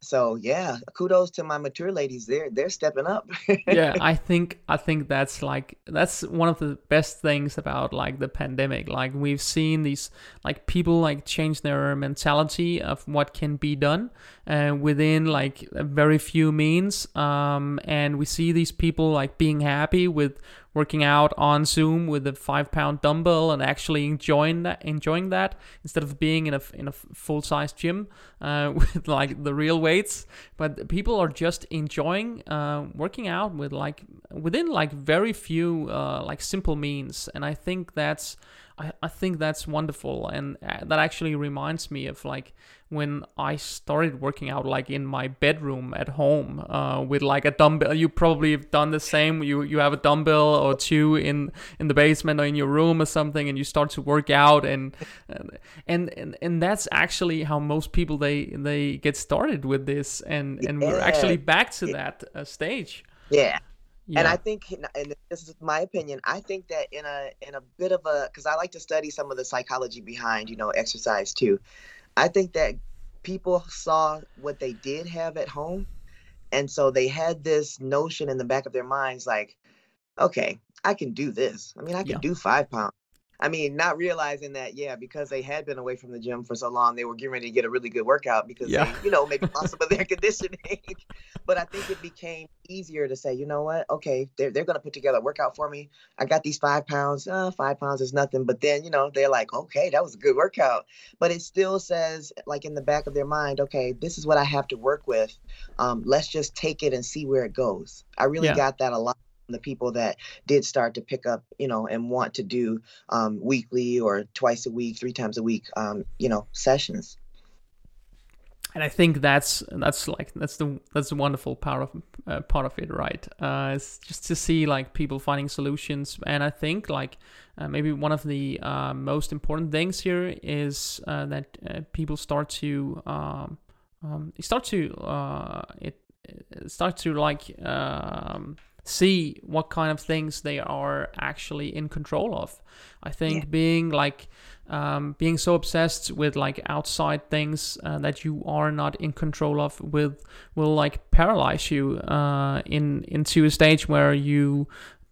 So yeah, kudos to my mature ladies. They're they're stepping up. yeah, *laughs* I think I think that's like that's one of the best things about like the pandemic. Like we've seen these like people like change their mentality of what can be done uh, within like very few means. Um, and we see these people like being happy with working out on Zoom with a five pound dumbbell and actually enjoying that, enjoying that instead of being in a in a full size gym uh, *laughs* with like the real weights. But people are just enjoying uh, working out with like within like very few uh, like simple means, and I think that's I, I think that's wonderful. And uh, that actually reminds me of like when I started working out like in my bedroom at home uh, with like a dumbbell. You probably have done the same. You you have a dumbbell or two in in the basement or in your room or something and you start to work out and and and, and that's actually how most people they they get started with this and and yeah. we're actually back to that uh, stage yeah yeah. And I think, and this is my opinion, I think that in a in a bit of a, because I like to study some of the psychology behind, you know, exercise too. I think that people saw what they did have at home, and so they had this notion in the back of their minds, like, okay, I can do this. I mean, I can yeah. do five pounds. I mean, not realizing that, yeah, because they had been away from the gym for so long, they were getting ready to get a really good workout because yeah. they, you know, maybe *laughs* lost some of their conditioning. *laughs* but I think it became easier to say, you know what, okay, they're, they're going to put together a workout for me. I got these five pounds. Uh, five pounds is nothing. But then, you know, they're like, okay, that was a good workout. But it still says, like in the back of their mind, okay, this is what I have to work with. Um, let's just take it and see where it goes. I really yeah. got that a lot the people that did start to pick up, you know, and want to do um, weekly or twice a week, three times a week, um, you know, sessions. And I think that's that's like that's the that's the wonderful part of uh, part of it, right? Uh, it's just to see like people finding solutions, and I think like uh, maybe one of the uh, most important things here is uh, that uh, people start to um, um, start to it start to like um, see what kind of things they are actually in control of. I think yeah. being like um, being so obsessed with like outside things uh, that you are not in control of with will like paralyze you uh, in into a stage where you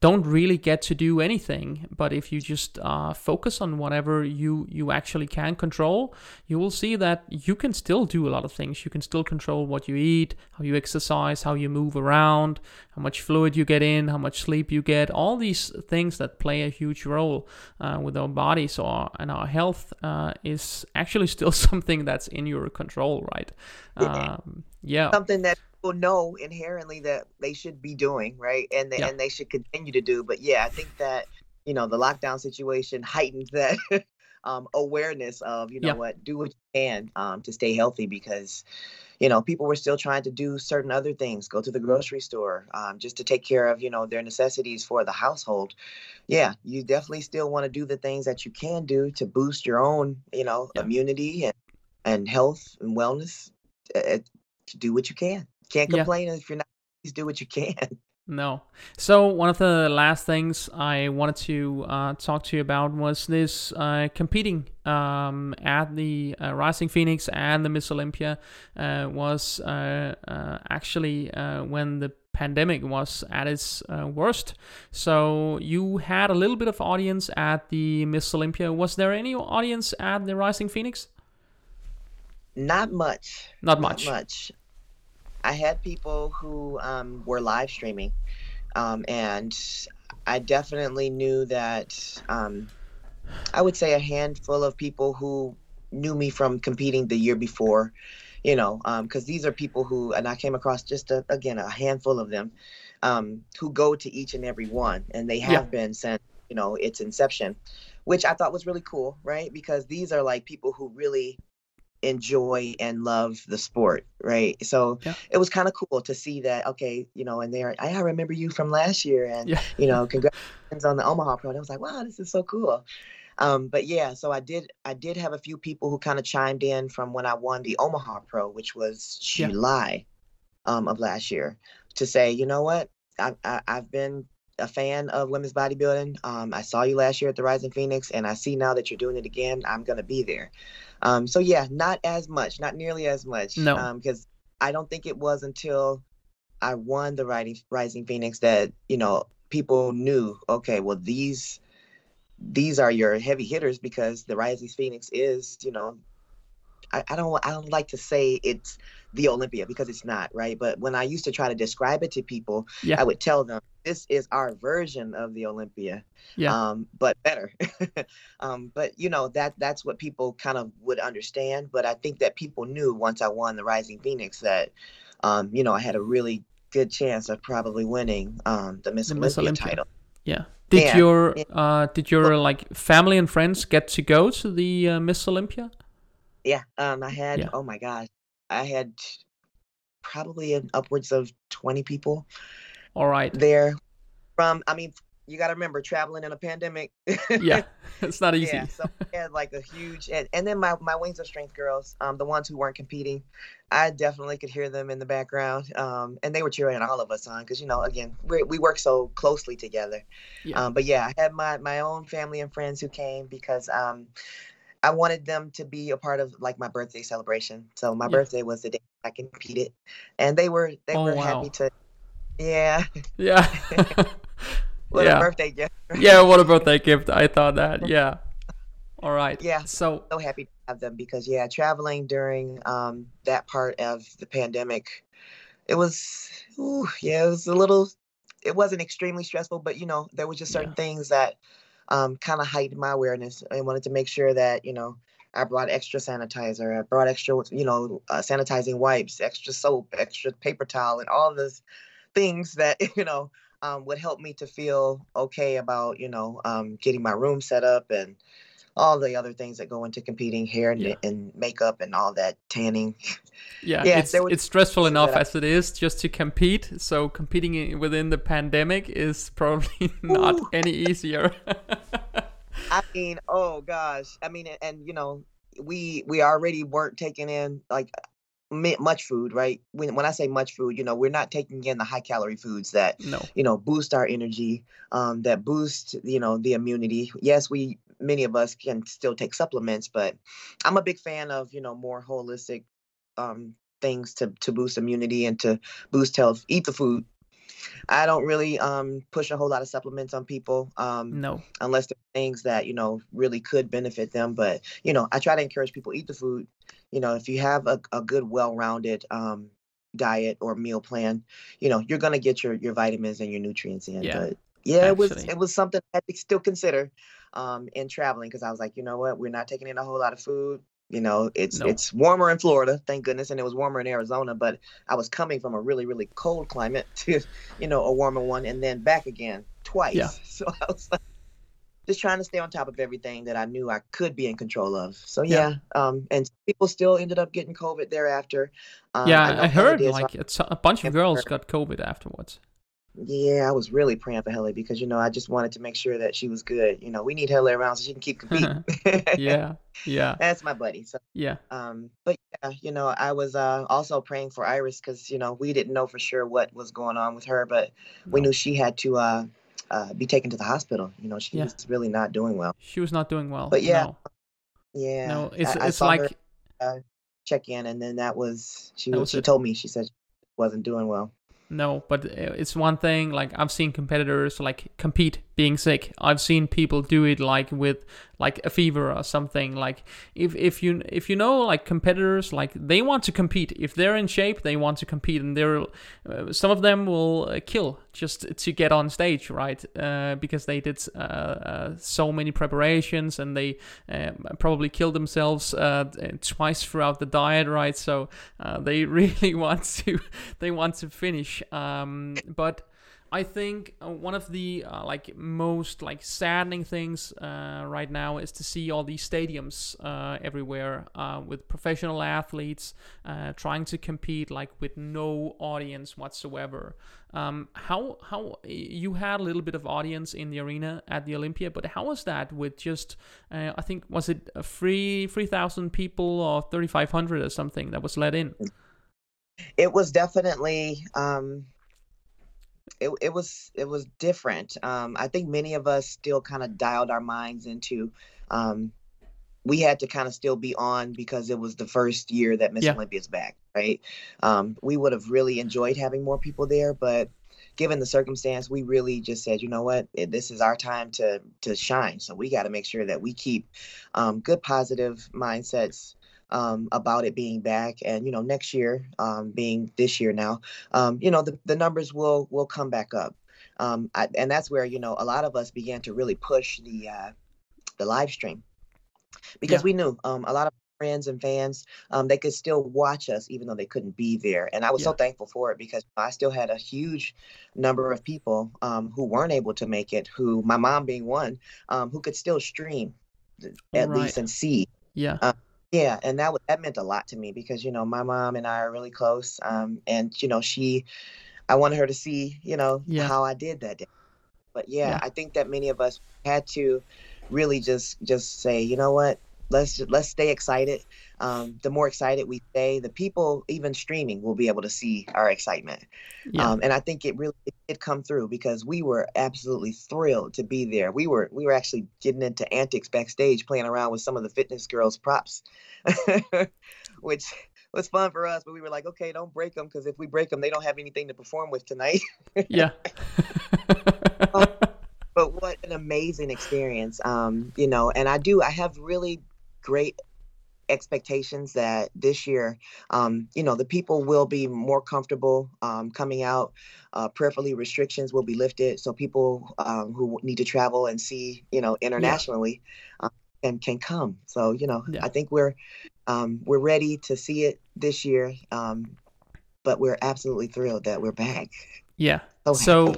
don't really get to do anything. But if you just uh, focus on whatever you you actually can control, you will see that you can still do a lot of things. You can still control what you eat, how you exercise, how you move around, how much fluid you get in, how much sleep you get. All these things that play a huge role uh, with our bodies so our, and our health uh, is actually *laughs* still something that's in your control, right? Um, yeah. Something that know inherently that they should be doing, right? And they, yeah. and they should continue to do. But yeah, I think that you know the lockdown situation heightened that *laughs* um, awareness of you know yeah. what do what you can um, to stay healthy because you know people were still trying to do certain other things go to the grocery store um, just to take care of you know their necessities for the household yeah you definitely still want to do the things that you can do to boost your own you know yeah. immunity and, and health and wellness do what you can can't complain yeah. if you're not. Please do what you can. *laughs* No. So one of the last things I wanted to uh, talk to you about was this uh, competing um, at the uh, Rising Phoenix and the Miss Olympia uh, was uh, uh, actually when the pandemic was at its worst. So you had a little bit of audience at the Miss Olympia. Was there any audience at the Rising Phoenix? Not much. Not much. Not much. I had people who um, were live streaming, um, and I definitely knew that um, I would say a handful of people who knew me from competing the year before, you know, because um, these are people who, and I came across just a, again a handful of them um, who go to each and every one, and they have yeah. been since you know its inception, which I thought was really cool, right? Because these are like people who really enjoy and love the sport, right? So yeah. it was kind of cool to see that. Okay, you know, and there, I remember you from last year, and yeah. you know, congratulations on the Omaha Pro. And I was like, wow, this is so cool. Um, but yeah, so I did, I did have a few people who kind of chimed in from when I won the Omaha Pro, which was July yeah. um, of last year, to say, you know what, I, I, I've been a fan of women's bodybuilding. Um, I saw you last year at the Rising Phoenix, and I see now that you're doing it again. I'm gonna be there. Um, so yeah, not as much, not nearly as much. No, because um, I don't think it was until I won the Rising Rising Phoenix that you know people knew. Okay, well these these are your heavy hitters because the Rising Phoenix is you know I, I don't I don't like to say it's the Olympia because it's not right. But when I used to try to describe it to people, Yeah. I would tell them this is our version of the Olympia, Yeah. um, but better. *laughs* um, but you know that that's what people kind of would understand. But I think that people knew once I won the Rising Phoenix that um, you know I had a really good chance of probably winning um, the Miss The Olympia Miss Olympia. title. Yeah. Did Yeah, your uh did your like family and friends get to go to the uh, Miss Olympia? Yeah, um, I had Yeah. oh my gosh, I had probably an upwards of twenty people All right. there. From I mean, you got to remember traveling in a pandemic. *laughs* Yeah. it's not easy. Yeah, so we had like a huge, and, and then my, my Wings of Strength girls, um, the ones who weren't competing, I definitely could hear them in the background, um, and they were cheering all of us on because you know, again, we we work so closely together. Yeah. Um, but yeah, I had my my own family and friends who came because um, I wanted them to be a part of like my birthday celebration. So my Yeah. birthday was the day I competed, and they were they Oh, were wow. happy to. Yeah, *laughs* *laughs* Yeah. what Yeah. a birthday gift! yeah, what about that gift? I thought that. *laughs* Yeah. All right. Yeah. So so happy to have them because yeah, traveling during um that part of the pandemic, it was ooh, yeah, it was a little it wasn't extremely stressful, but you know, there was just certain Yeah. things that um kind of heightened my awareness. I wanted to make sure that, you know, I brought extra sanitizer, I brought extra, you know, uh, sanitizing wipes, extra soap, extra paper towel, and all those things that, *laughs* you know, um, would help me to feel okay about, you know, um, getting my room set up and all the other things that go into competing hair and, Yeah. and makeup and all that tanning. *laughs* yeah, Yeah, it's it's stressful enough I- as it is just to compete. So competing within the pandemic is *laughs* probably not Ooh. any easier. *laughs* I mean, oh gosh. I mean, and you know, we we already weren't taking in like much food, right? When when I say much food, you know, we're not taking in the high calorie foods that no. you know boost our energy, um, that boost you know the immunity. Yes, we many of us can still take supplements, but I'm a big fan of you know more holistic um, things to to boost immunity and to boost health. Eat the food. I don't really um, push a whole lot of supplements on people. Um, No. unless they're things that you know really could benefit them but you know i try to encourage people eat the food you know if you have a, a good well-rounded um diet or meal plan you know you're going to get your your vitamins and your nutrients in Yeah, but yeah it was it was something i had to still consider um in traveling because i was like you know what we're not taking in a whole lot of food you know it's No. it's warmer in florida thank goodness and it was warmer in arizona but i was coming from a really really cold climate *laughs* to you know a warmer one and then back again twice Yeah. *laughs* so i was like just trying to stay on top of everything that I knew I could be in control of. So Yeah. yeah, um, and people still ended up getting COVID thereafter. Um, yeah, I, Hella heard like it's a bunch of girls got COVID afterwards. Yeah, I was really praying for Helle because you know I just wanted to make sure that she was good. You know, we need Helle around so she can keep competing. *laughs* *laughs* yeah, yeah, that's my buddy. So, yeah, um, but yeah, you know, I was uh, also praying for Iris because you know we didn't know for sure what was going on with her, but we knew she had to uh, uh, be taken to the hospital. You know, she Yeah. was really not doing well. She was not doing well. But yeah, no, Yeah, no, it's I, I it's saw like her, uh, check in, and then that was she. That was she it. told me she said she wasn't doing well. No, but it's one thing. Like I've seen competitors like compete being sick. I've seen people do it like with like a fever or something. Like if if you if you know like competitors like they want to compete. If they're in shape, they want to compete, and they're uh, some of them will uh, kill just to get on stage, right? Uh, because they did uh, uh, so many preparations and they um, probably killed themselves twice throughout the diet, right? So they *laughs* really want to they want to finish. Um, but I think uh, one of the uh, like most like saddening things uh, right now is to see all these stadiums uh, everywhere uh, with professional athletes uh, trying to compete like with no audience whatsoever. Um, how how you had a little bit of audience in the arena at the Olympia, but how was that with just I think was it a free three thousand people or thirty five hundred or something that was let in? It was definitely um, it it was it was different. Um, I think many of us still kind of dialed our minds into um, we had to kind of still be on because it was the first year that Miss Yeah. Olympia's back, right? Um, we would have really enjoyed having more people there, but given the circumstance, we really just said, you know what, this is our time to to shine. So we got to make sure that we keep um, good positive mindsets um, about it being back, and you know, next year um, being this year now, um, you know, the, the numbers will will come back up. Um, I, and that's where you know a lot of us began to really push the uh, the live stream because Yeah. we knew um, a lot of friends and fans um, they could still watch us even though they couldn't be there and i was so thankful for it because i still had a huge number of people um, who weren't able to make it who my mom being one um, who could still stream at Right. least and see Yeah. Yeah, and that that meant a lot to me because you know my mom and I are really close, um, and you know she, I wanted her to see you know Yeah. how I did that day. But yeah, Yeah. I think that many of us had to really just just say, you know what, let's let's stay excited. Um, the more excited we stay, the people even streaming will be able to see our excitement. Yeah. Um, and I think it really it did come through because we were absolutely thrilled to be there. We were we were actually getting into antics backstage, playing around with some of the fitness girls' props, *laughs* which was fun for us. But we were like, okay, don't break them because if we break them, they don't have anything to perform with tonight. yeah. *laughs* but what an amazing experience, um, you know. And I do I have really great expectations that this year, um, you know, the people will be more comfortable um, coming out. Uh, prayerfully, restrictions will be lifted, so people um, who need to travel and see, you know, internationally, um, can can come. So, you know, Yeah. I think we're um, we're ready to see it this year, um, but we're absolutely thrilled that we're back. yeah. So So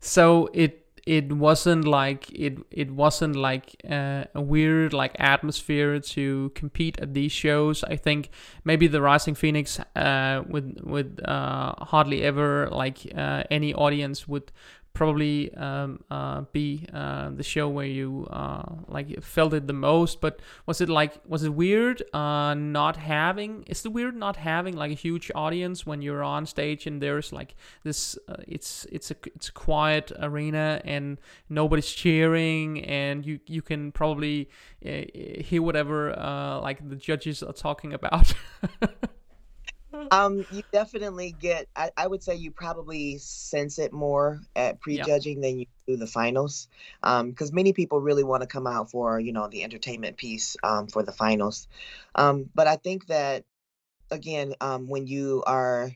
so it it wasn't like it it wasn't like uh, a weird like atmosphere to compete at these shows. I think maybe the Rising Phoenix uh, with with uh, hardly ever like uh, any audience would probably um, uh, be uh, the show where you uh, like felt it the most. But was it like was it weird uh, not having? Is it weird not having like a huge audience when you're on stage and there's like this? Uh, it's it's a it's a quiet arena and nobody's cheering and you you can probably uh, hear whatever like the judges are talking about. *laughs* Um, you definitely get. I, I would say you probably sense it more at prejudging than you do the finals, um, because many people really want to come out for you know the entertainment piece um, for the finals, um, but I think that again, um, when you are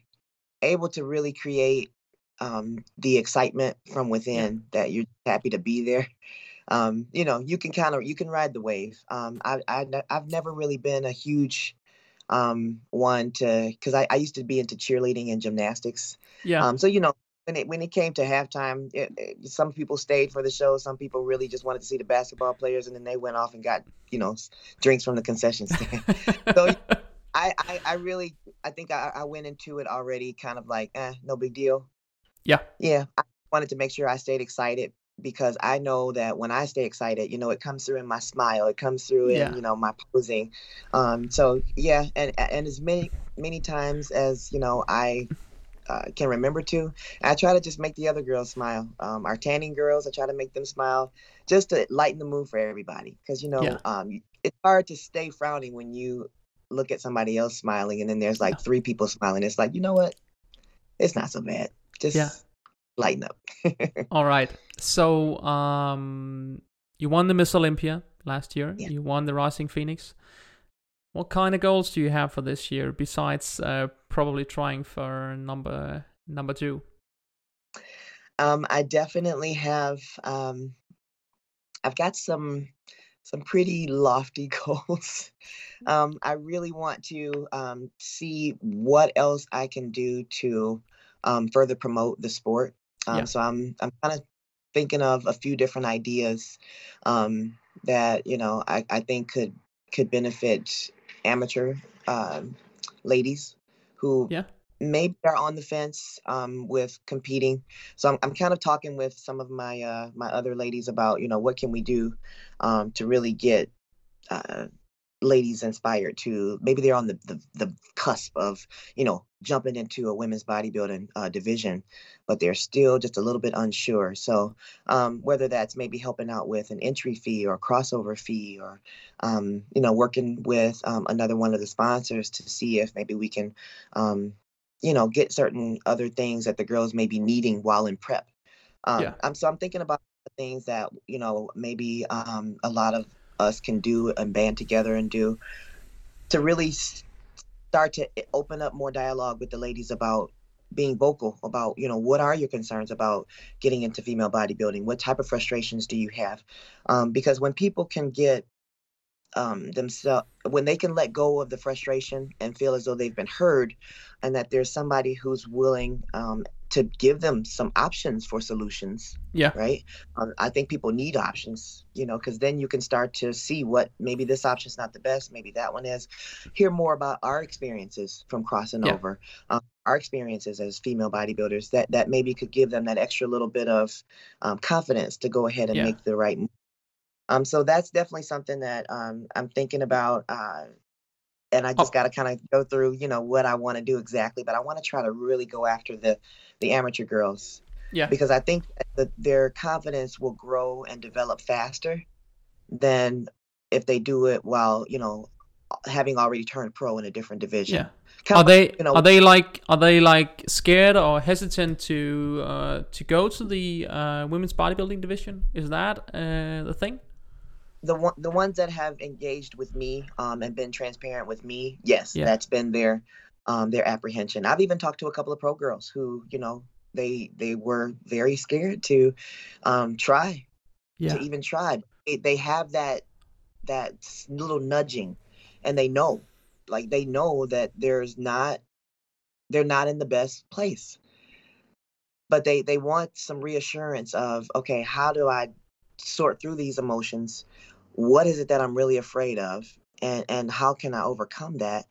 able to really create um, the excitement from within, that you're happy to be there. Um, you know, you can kind of you can ride the wave. Um, I, I I've never really been a huge um one to because I, I used to be into cheerleading and gymnastics. Yeah, um so you know when it when it came to halftime it, it- some people stayed for the show some people really just wanted to see the basketball players and then they went off and got you know drinks from the concession stand. *laughs* So *laughs* I, I i really i think I, I went into it already kind of like eh, no big deal. Yeah. yeah i wanted to make sure i stayed excited because I know that when I stay excited, you know, it comes through in my smile, it comes through in, Yeah. you know, my posing. Um, so yeah, and and as many many times as you know, I uh, can remember to, I try to just make the other girls smile. Um, our tanning girls, I try to make them smile, just to lighten the mood for everybody. Because you know, Yeah. um, it's hard to stay frowning when you look at somebody else smiling, and then there's like Yeah. three people smiling. It's like, you know what? It's not so bad. Just Yeah. lighten up. *laughs* All right. So, um, you won the Miss Olympia last year. Yeah. You won the Rising Phoenix. What kind of goals do you have for this year besides uh, probably trying for number number two? Um, I definitely have. Um, I've got some some pretty lofty *laughs* goals. Um, I really want to um, see what else I can do to um, further promote the sport. Um, Yeah. So I'm I'm kind of thinking of a few different ideas um, that you know I, I think could could benefit amateur um, ladies who Yeah. maybe are on the fence um, with competing. So I'm, I'm kind of talking with some of my uh, my other ladies about you know what can we do um, to really get uh, ladies inspired to maybe they're on the, the, the cusp of you know jumping into a women's bodybuilding uh, division but they're still just a little bit unsure so um, whether that's maybe helping out with an entry fee or a crossover fee or um, you know working with um, another one of the sponsors to see if maybe we can um, you know get certain other things that the girls may be needing while in prep um, yeah. I'm, so i'm thinking about things that you know maybe um, a lot of us can do and band together and do to really start to open up more dialogue with the ladies about being vocal about you know what are your concerns about getting into female bodybuilding? What type of frustrations do you have? Um, because when people can get um, themselves when they can let go of the frustration and feel as though they've been heard and that there's somebody who's willing um, to give them some options for solutions. Yeah. Right. Um, I think people need options, you know, because then you can start to see what maybe this option is not the best, maybe that one is. Hear more about our experiences from crossing yeah. over, um, our experiences as female bodybuilders that that maybe could give them that extra little bit of um, confidence to go ahead and yeah. make the right move. Um, so that's definitely something that um, I'm thinking about uh, and I just oh. got to kind of go through, you know, what I want to do exactly. But I want to try to really go after the the amateur girls, yeah, because I think that their confidence will grow and develop faster than if they do it while you know having already turned pro in a different division. Yeah. Are they you know, are they like are they like scared or hesitant to uh, to go to the uh, women's bodybuilding division? Is that uh, the thing? The one the ones that have engaged with me um, and been transparent with me, yes, yeah. that's been their um, their apprehension. I've even talked to a couple of pro girls who, you know, they they were very scared to um, try, yeah. to even try. They, they have that that little nudging, and they know, like they know that there's not, they're not in the best place, but they they want some reassurance of, okay, how do I sort through these emotions what is it that I'm really afraid of, and and how can I overcome that?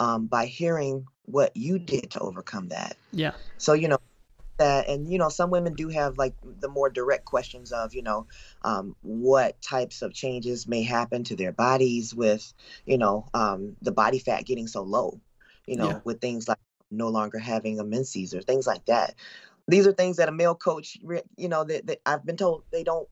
Um, by hearing what you did to overcome that. Yeah. So you know that, and you know some women do have like the more direct questions of you know um, what types of changes may happen to their bodies with you know um, the body fat getting so low, you know, yeah. with things like no longer having a menses or things like that. These are things that a male coach, you know, that, that I've been told they don't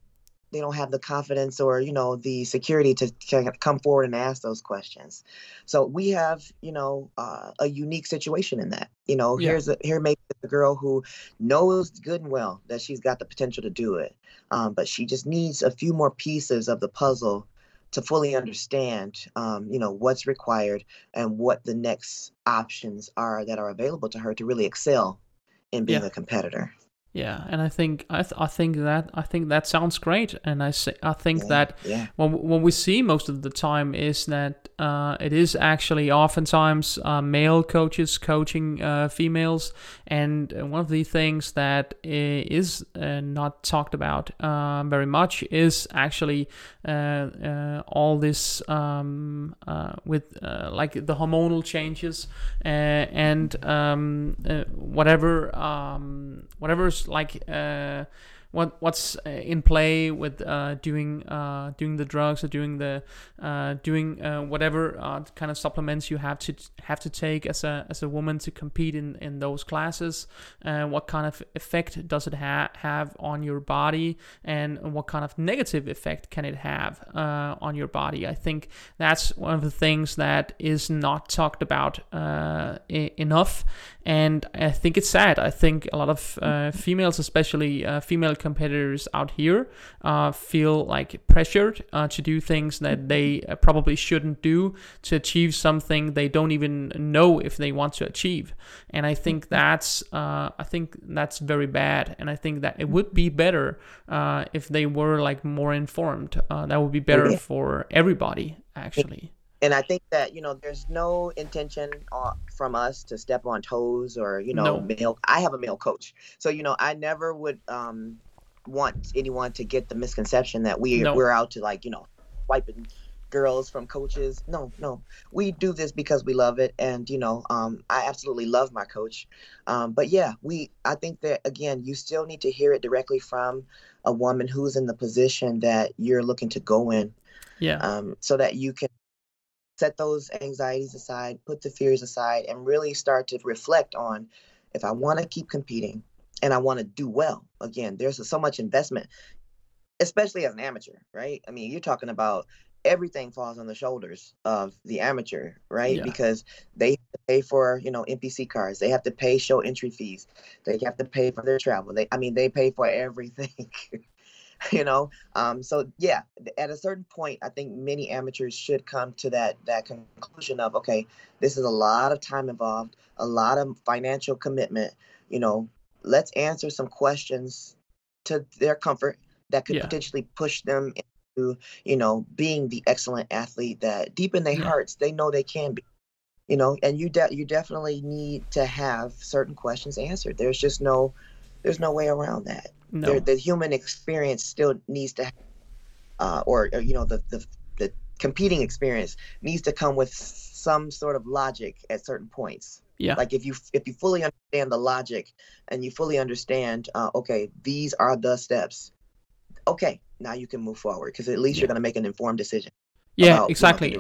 they don't have the confidence or you know the security to, come forward and ask those questions so we have you know uh, a unique situation in that you know yeah. here's a here maybe a girl who knows good and well that she's got the potential to do it um, but she just needs a few more pieces of the puzzle to fully understand um, you know what's required and what the next options are that are available to her to really excel in being yeah. a competitor yeah, and I think I, th- I think that I think that sounds great, and I say, I think yeah, that yeah. what what we see most of the time is that uh, it is actually oftentimes uh, male coaches coaching uh, females, and one of the things that is uh, not talked about uh, very much is actually uh, all this um, with like the hormonal changes and um, whatever um, whatever's like uh, what what's uh, in play with uh, doing uh, doing the drugs or doing the uh, doing uh, whatever uh, kind of supplements you have to have to take as a as a woman to compete in in those classes. what kind of effect does it ha- have on your body, and what kind of negative effect can it have on your body? I think that's one of the things that is not talked about enough, and I think it's sad. I think a lot of females, especially female competitors out here uh, feel like pressured uh, to do things that they uh, probably shouldn't do to achieve something they don't even know if they want to achieve. And I think mm-hmm. that's uh, I think that's very bad. And I think that it would be better uh, if they were like more informed. Uh, that would be better for everybody actually and I think that you know there's no intention uh, from us to step on toes or you know no. male. I have a male coach, so you know I never would um, want anyone to get the misconception that we no. we're out to like you know wiping girls from coaches. No, no, we do this because we love it, and you know, um, I absolutely love my coach. Um, but yeah, we I think that again, you still need to hear it directly from a woman who's in the position that you're looking to go in. Yeah. Um, so that you can set those anxieties aside, put the fears aside, and really start to reflect on if I want to keep competing and I want to do well. Again, there's so much investment, especially as an amateur, right? I mean, you're talking about everything falls on the shoulders of the amateur, right? Yeah. Because they pay for, you know, NPC cards. They have to pay show entry fees. They have to pay for their travel. They, I mean, they pay for everything. *laughs* you know um, so yeah at a certain point i think many amateurs should come to that that conclusion of okay this is a lot of time involved a lot of financial commitment you know let's answer some questions to their comfort that could yeah. potentially push them into you know being the excellent athlete that deep in their yeah. hearts they know they can be you know and you de- you definitely need to have certain questions answered there's just no there's no way around that no. the human experience still needs to, uh, or, or, you know, the, the the competing experience needs to come with some sort of logic at certain points. Yeah. Like if you if you fully understand the logic and you fully understand, uh, okay, these are the steps. Okay, now you can move forward because at least yeah. you're going to make an informed decision. Yeah, exactly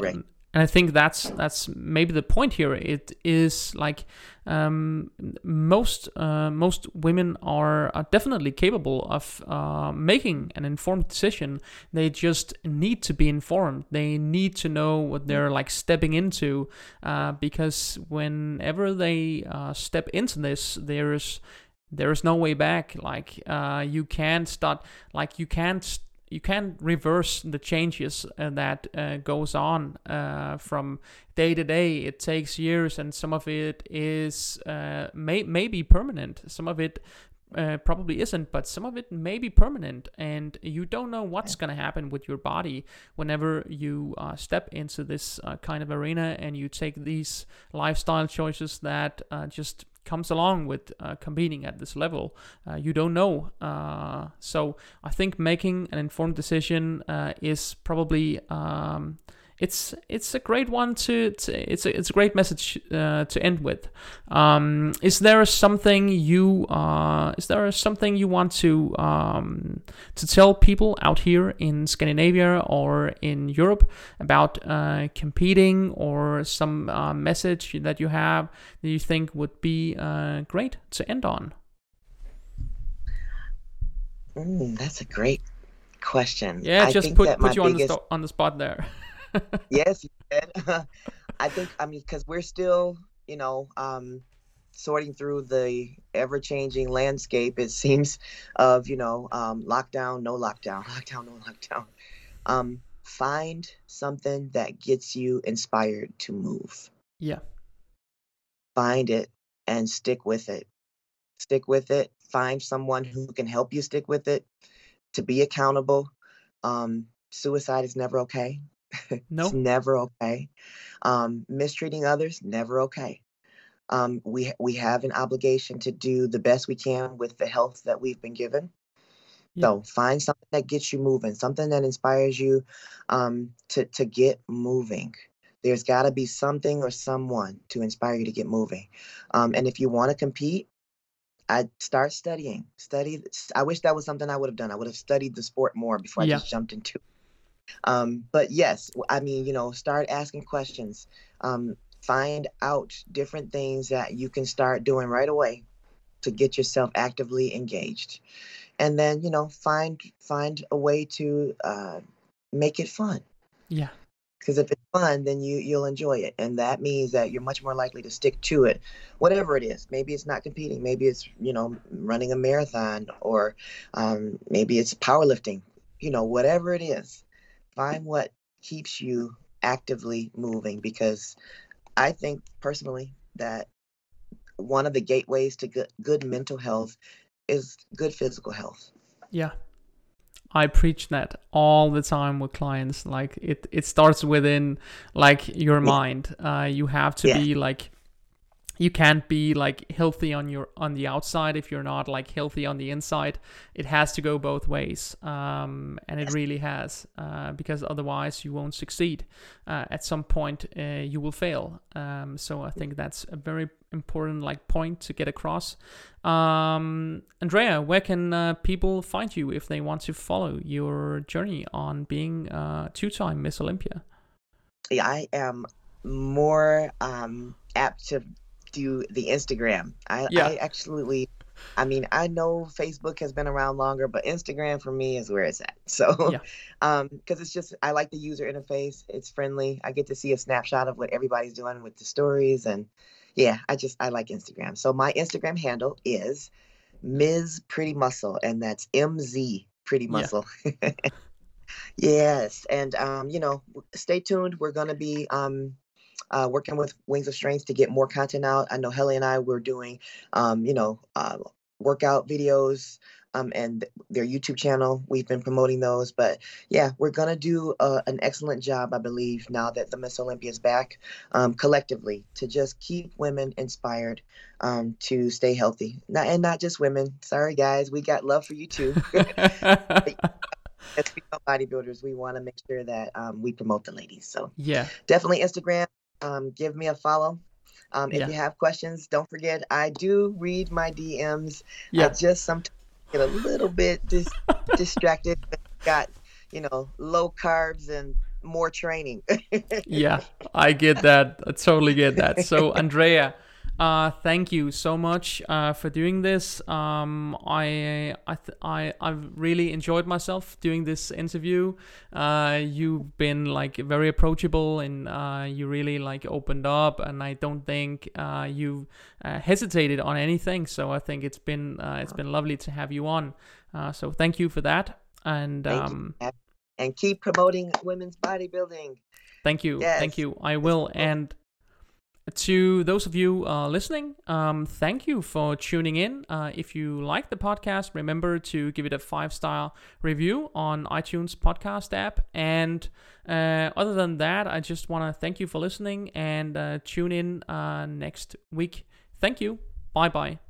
and I think that's that's maybe the point here. It is like um, most uh, most women are, are definitely capable of uh, making an informed decision. They just need to be informed. They need to know what they're like stepping into, uh, because whenever they uh, step into this, there's there is no way back. Like uh, you can't start. Like you can't you can't reverse the changes uh, that uh, goes on uh, from day to day. It takes years, and some of it is uh, may may be permanent. Some of it uh, probably isn't, but some of it may be permanent, and you don't know what's going to happen with your body whenever you uh, step into this kind of arena and you take these lifestyle choices that just comes along with uh, competing at this level. Uh, you don't know. Uh, so I think making an informed decision uh, is probably um, it's it's a great one to, to it's a it's a great message uh, to end with. Um, is there something you uh, is there something you want to um, to tell people out here in Scandinavia or in Europe about uh, competing or some uh, message that you have that you think would be uh, great to end on? Mm, that's a great question. Yeah, I just put put you on the on the spot there. *laughs* yes, you did. *laughs* I think I mean because we're still, you know, um, sorting through the ever-changing landscape. It seems of you know um, lockdown, no lockdown, lockdown, no lockdown. Um, find something that gets you inspired to move. Yeah. Find it and stick with it. Stick with it. Find someone who can help you stick with it. To be accountable. Um, suicide is never okay. No. *laughs* it's never okay. Um, mistreating others, never okay. Um, we we have an obligation to do the best we can with the health that we've been given. Yeah. So find something that gets you moving, something that inspires you um, to to get moving. There's got to be something or someone to inspire you to get moving. Um, and if you want to compete, I start studying. Study. I wish that was something I would have done. I would have studied the sport more before I just jumped into. it. Um, but yes, I mean, you know, start asking questions. Um, find out different things that you can start doing right away to get yourself actively engaged, and then you know, find find a way to uh, make it fun. Yeah. Because if it's fun, then you you'll enjoy it, and that means that you're much more likely to stick to it, whatever it is. Maybe it's not competing. Maybe it's you know running a marathon, or um, maybe it's powerlifting. You know, whatever it is find what keeps you actively moving because I think personally that one of the gateways to good, good mental health is good physical health. Yeah. I preach that all the time with clients. Like it, it starts within like your mind. Uh, you have to yeah. be like you can't be like healthy on your on the outside if you're not like healthy on the inside. It has to go both ways um, and it really has uh, because otherwise you won't succeed. Uh, at some point uh, you will fail. Um, so i think that's a very important like point to get across. Um, andrea where can uh, people find you if they want to follow your journey on being uh, two-time miss olympia? Yeah, I am more um, apt to do the Instagram. I, Yeah. I absolutely, I mean, I know Facebook has been around longer, but Instagram for me is where it's at. *laughs* So, Yeah. um, because it's just, I like the user interface. It's friendly. I get to see a snapshot of what everybody's doing with the stories, and yeah, I just I like Instagram. So my Instagram handle is Ms. Pretty Muscle, and that's M Z Pretty Yeah. Muscle. *laughs* Yes, and um, you know, stay tuned. We're gonna be um, uh, working with Wings of Strength to get more content out. I know Helle and I were doing, um, you know, uh, workout videos um, and th- their YouTube channel. We've been promoting those, but yeah, we're gonna do uh, an excellent job, I believe, now that the Miss Olympia is back, um, collectively to just keep women inspired um, to stay healthy. Not and not just women. Sorry, guys, we got love for you too. *laughs* *laughs* as female bodybuilders, we want to make sure that um, we promote the ladies. So yeah. definitely Instagram. Um, give me a follow. Um, if Yeah. you have questions, don't forget I do read my DMs. Yeah. I just sometimes get a little bit dis- *laughs* distracted. Got you know low carbs and more training. *laughs* yeah, I get that. I totally get that. So, *laughs* Andrea, uh, thank you so much uh, for doing this. Um, I I th- I I've really enjoyed myself doing this interview. Uh, you've been like very approachable and uh, you really like opened up, and I don't think uh, you uh, hesitated on anything. So I think it's been uh, it's been lovely to have you on. Uh, so thank you for that. And um. And keep promoting women's bodybuilding. Thank you. Thank you. I will. And to those of you uh, listening, um, thank you for tuning in. Uh, if you like the podcast, remember to give it a five star review on iTunes podcast app. And uh, other than that, I just want to thank you for listening and uh, tune in uh, next week. Thank you. Bye bye.